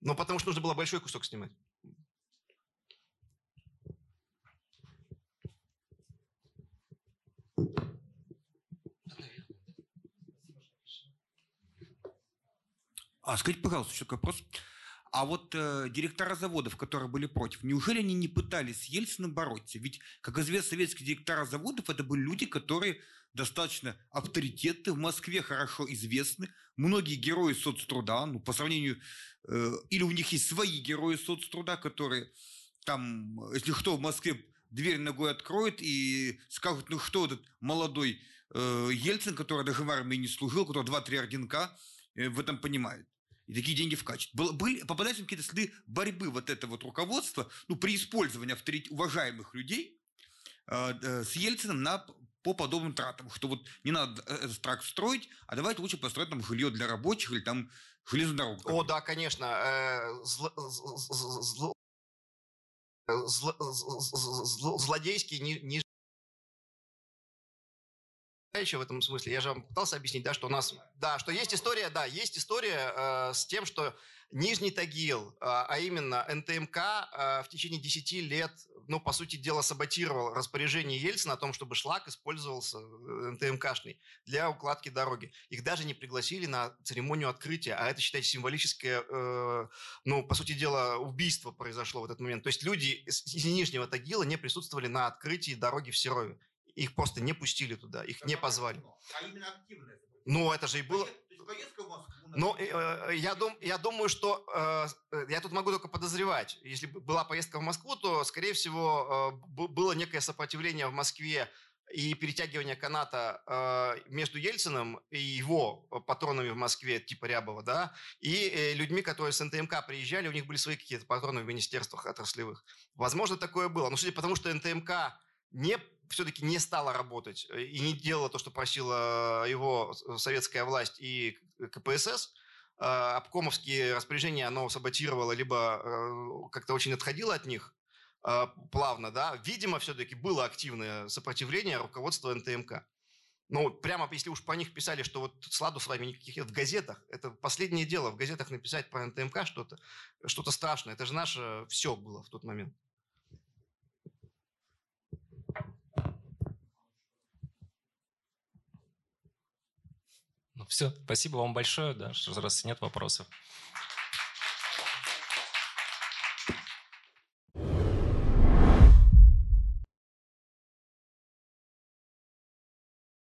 Но потому что нужно было большой кусок снимать. А скажите, пожалуйста, еще такой вопрос. А вот э, директора заводов, которые были против, неужели они не пытались с Ельцином бороться? Ведь, как известно, советские директора заводов это были люди, которые достаточно авторитетны, в Москве хорошо известны, многие герои соцтруда, ну, по сравнению, э, или у них есть свои герои соцтруда, которые там, если кто в Москве дверь ногой откроет и скажут, ну что этот молодой э, Ельцин, который даже в армии не служил, который два-три орденка, э, в этом понимает. И такие деньги вкачивают. Был, были, попадались какие-то следы борьбы вот этого вот руководства, ну, при использовании авторит, уважаемых людей э, э, с Ельциным на по подобным тратам, что вот не надо э, этот тракт строить, а давайте лучше построить там жилье для рабочих или там железную дорогу. О, да, конечно. Зло, зло, зло, зло, злодейский ни, в этом смысле. Я же вам пытался объяснить, да, что у нас, да, что есть история, да, есть история э, с тем, что Нижний Тагил, э, а именно НТМК э, в течение 10 лет, ну, по сути дела, саботировал распоряжение Ельцина о том, чтобы шлак использовался э, НТМКшный для укладки дороги. Их даже не пригласили на церемонию открытия, а это, считайте, символическое, э, ну, по сути дела, убийство произошло в этот момент. То есть люди из, из Нижнего Тагила не присутствовали на открытии дороги в Серове. Их просто не пустили туда, их не позвали. А именно активное Ну, это же и было... Ну, я, дум, я думаю, что э, э, я тут могу только подозревать. Если была поездка в Москву, то, скорее всего, э, было некое сопротивление в Москве и перетягивание каната э, между Ельциным и его патронами в Москве, типа Рябова, да, и э, людьми, которые с НТМК приезжали, у них были свои какие-то патроны в министерствах отраслевых. Возможно, такое было. Но судя по тому, что НТМК не все-таки не стала работать э, и не делала то, что просила его советская власть и КПСС, обкомовские распоряжения оно саботировало, либо э, как-то очень отходило от них плавно, да, видимо, все-таки было активное сопротивление руководства НТМК. Ну, прямо если уж по них писали, что вот сладу с вами никаких нет в газетах, это последнее дело, в газетах написать про НТМК что-то, что-то страшное. Это же наше все было в тот момент. Ну все, спасибо вам большое, да, раз нет вопросов.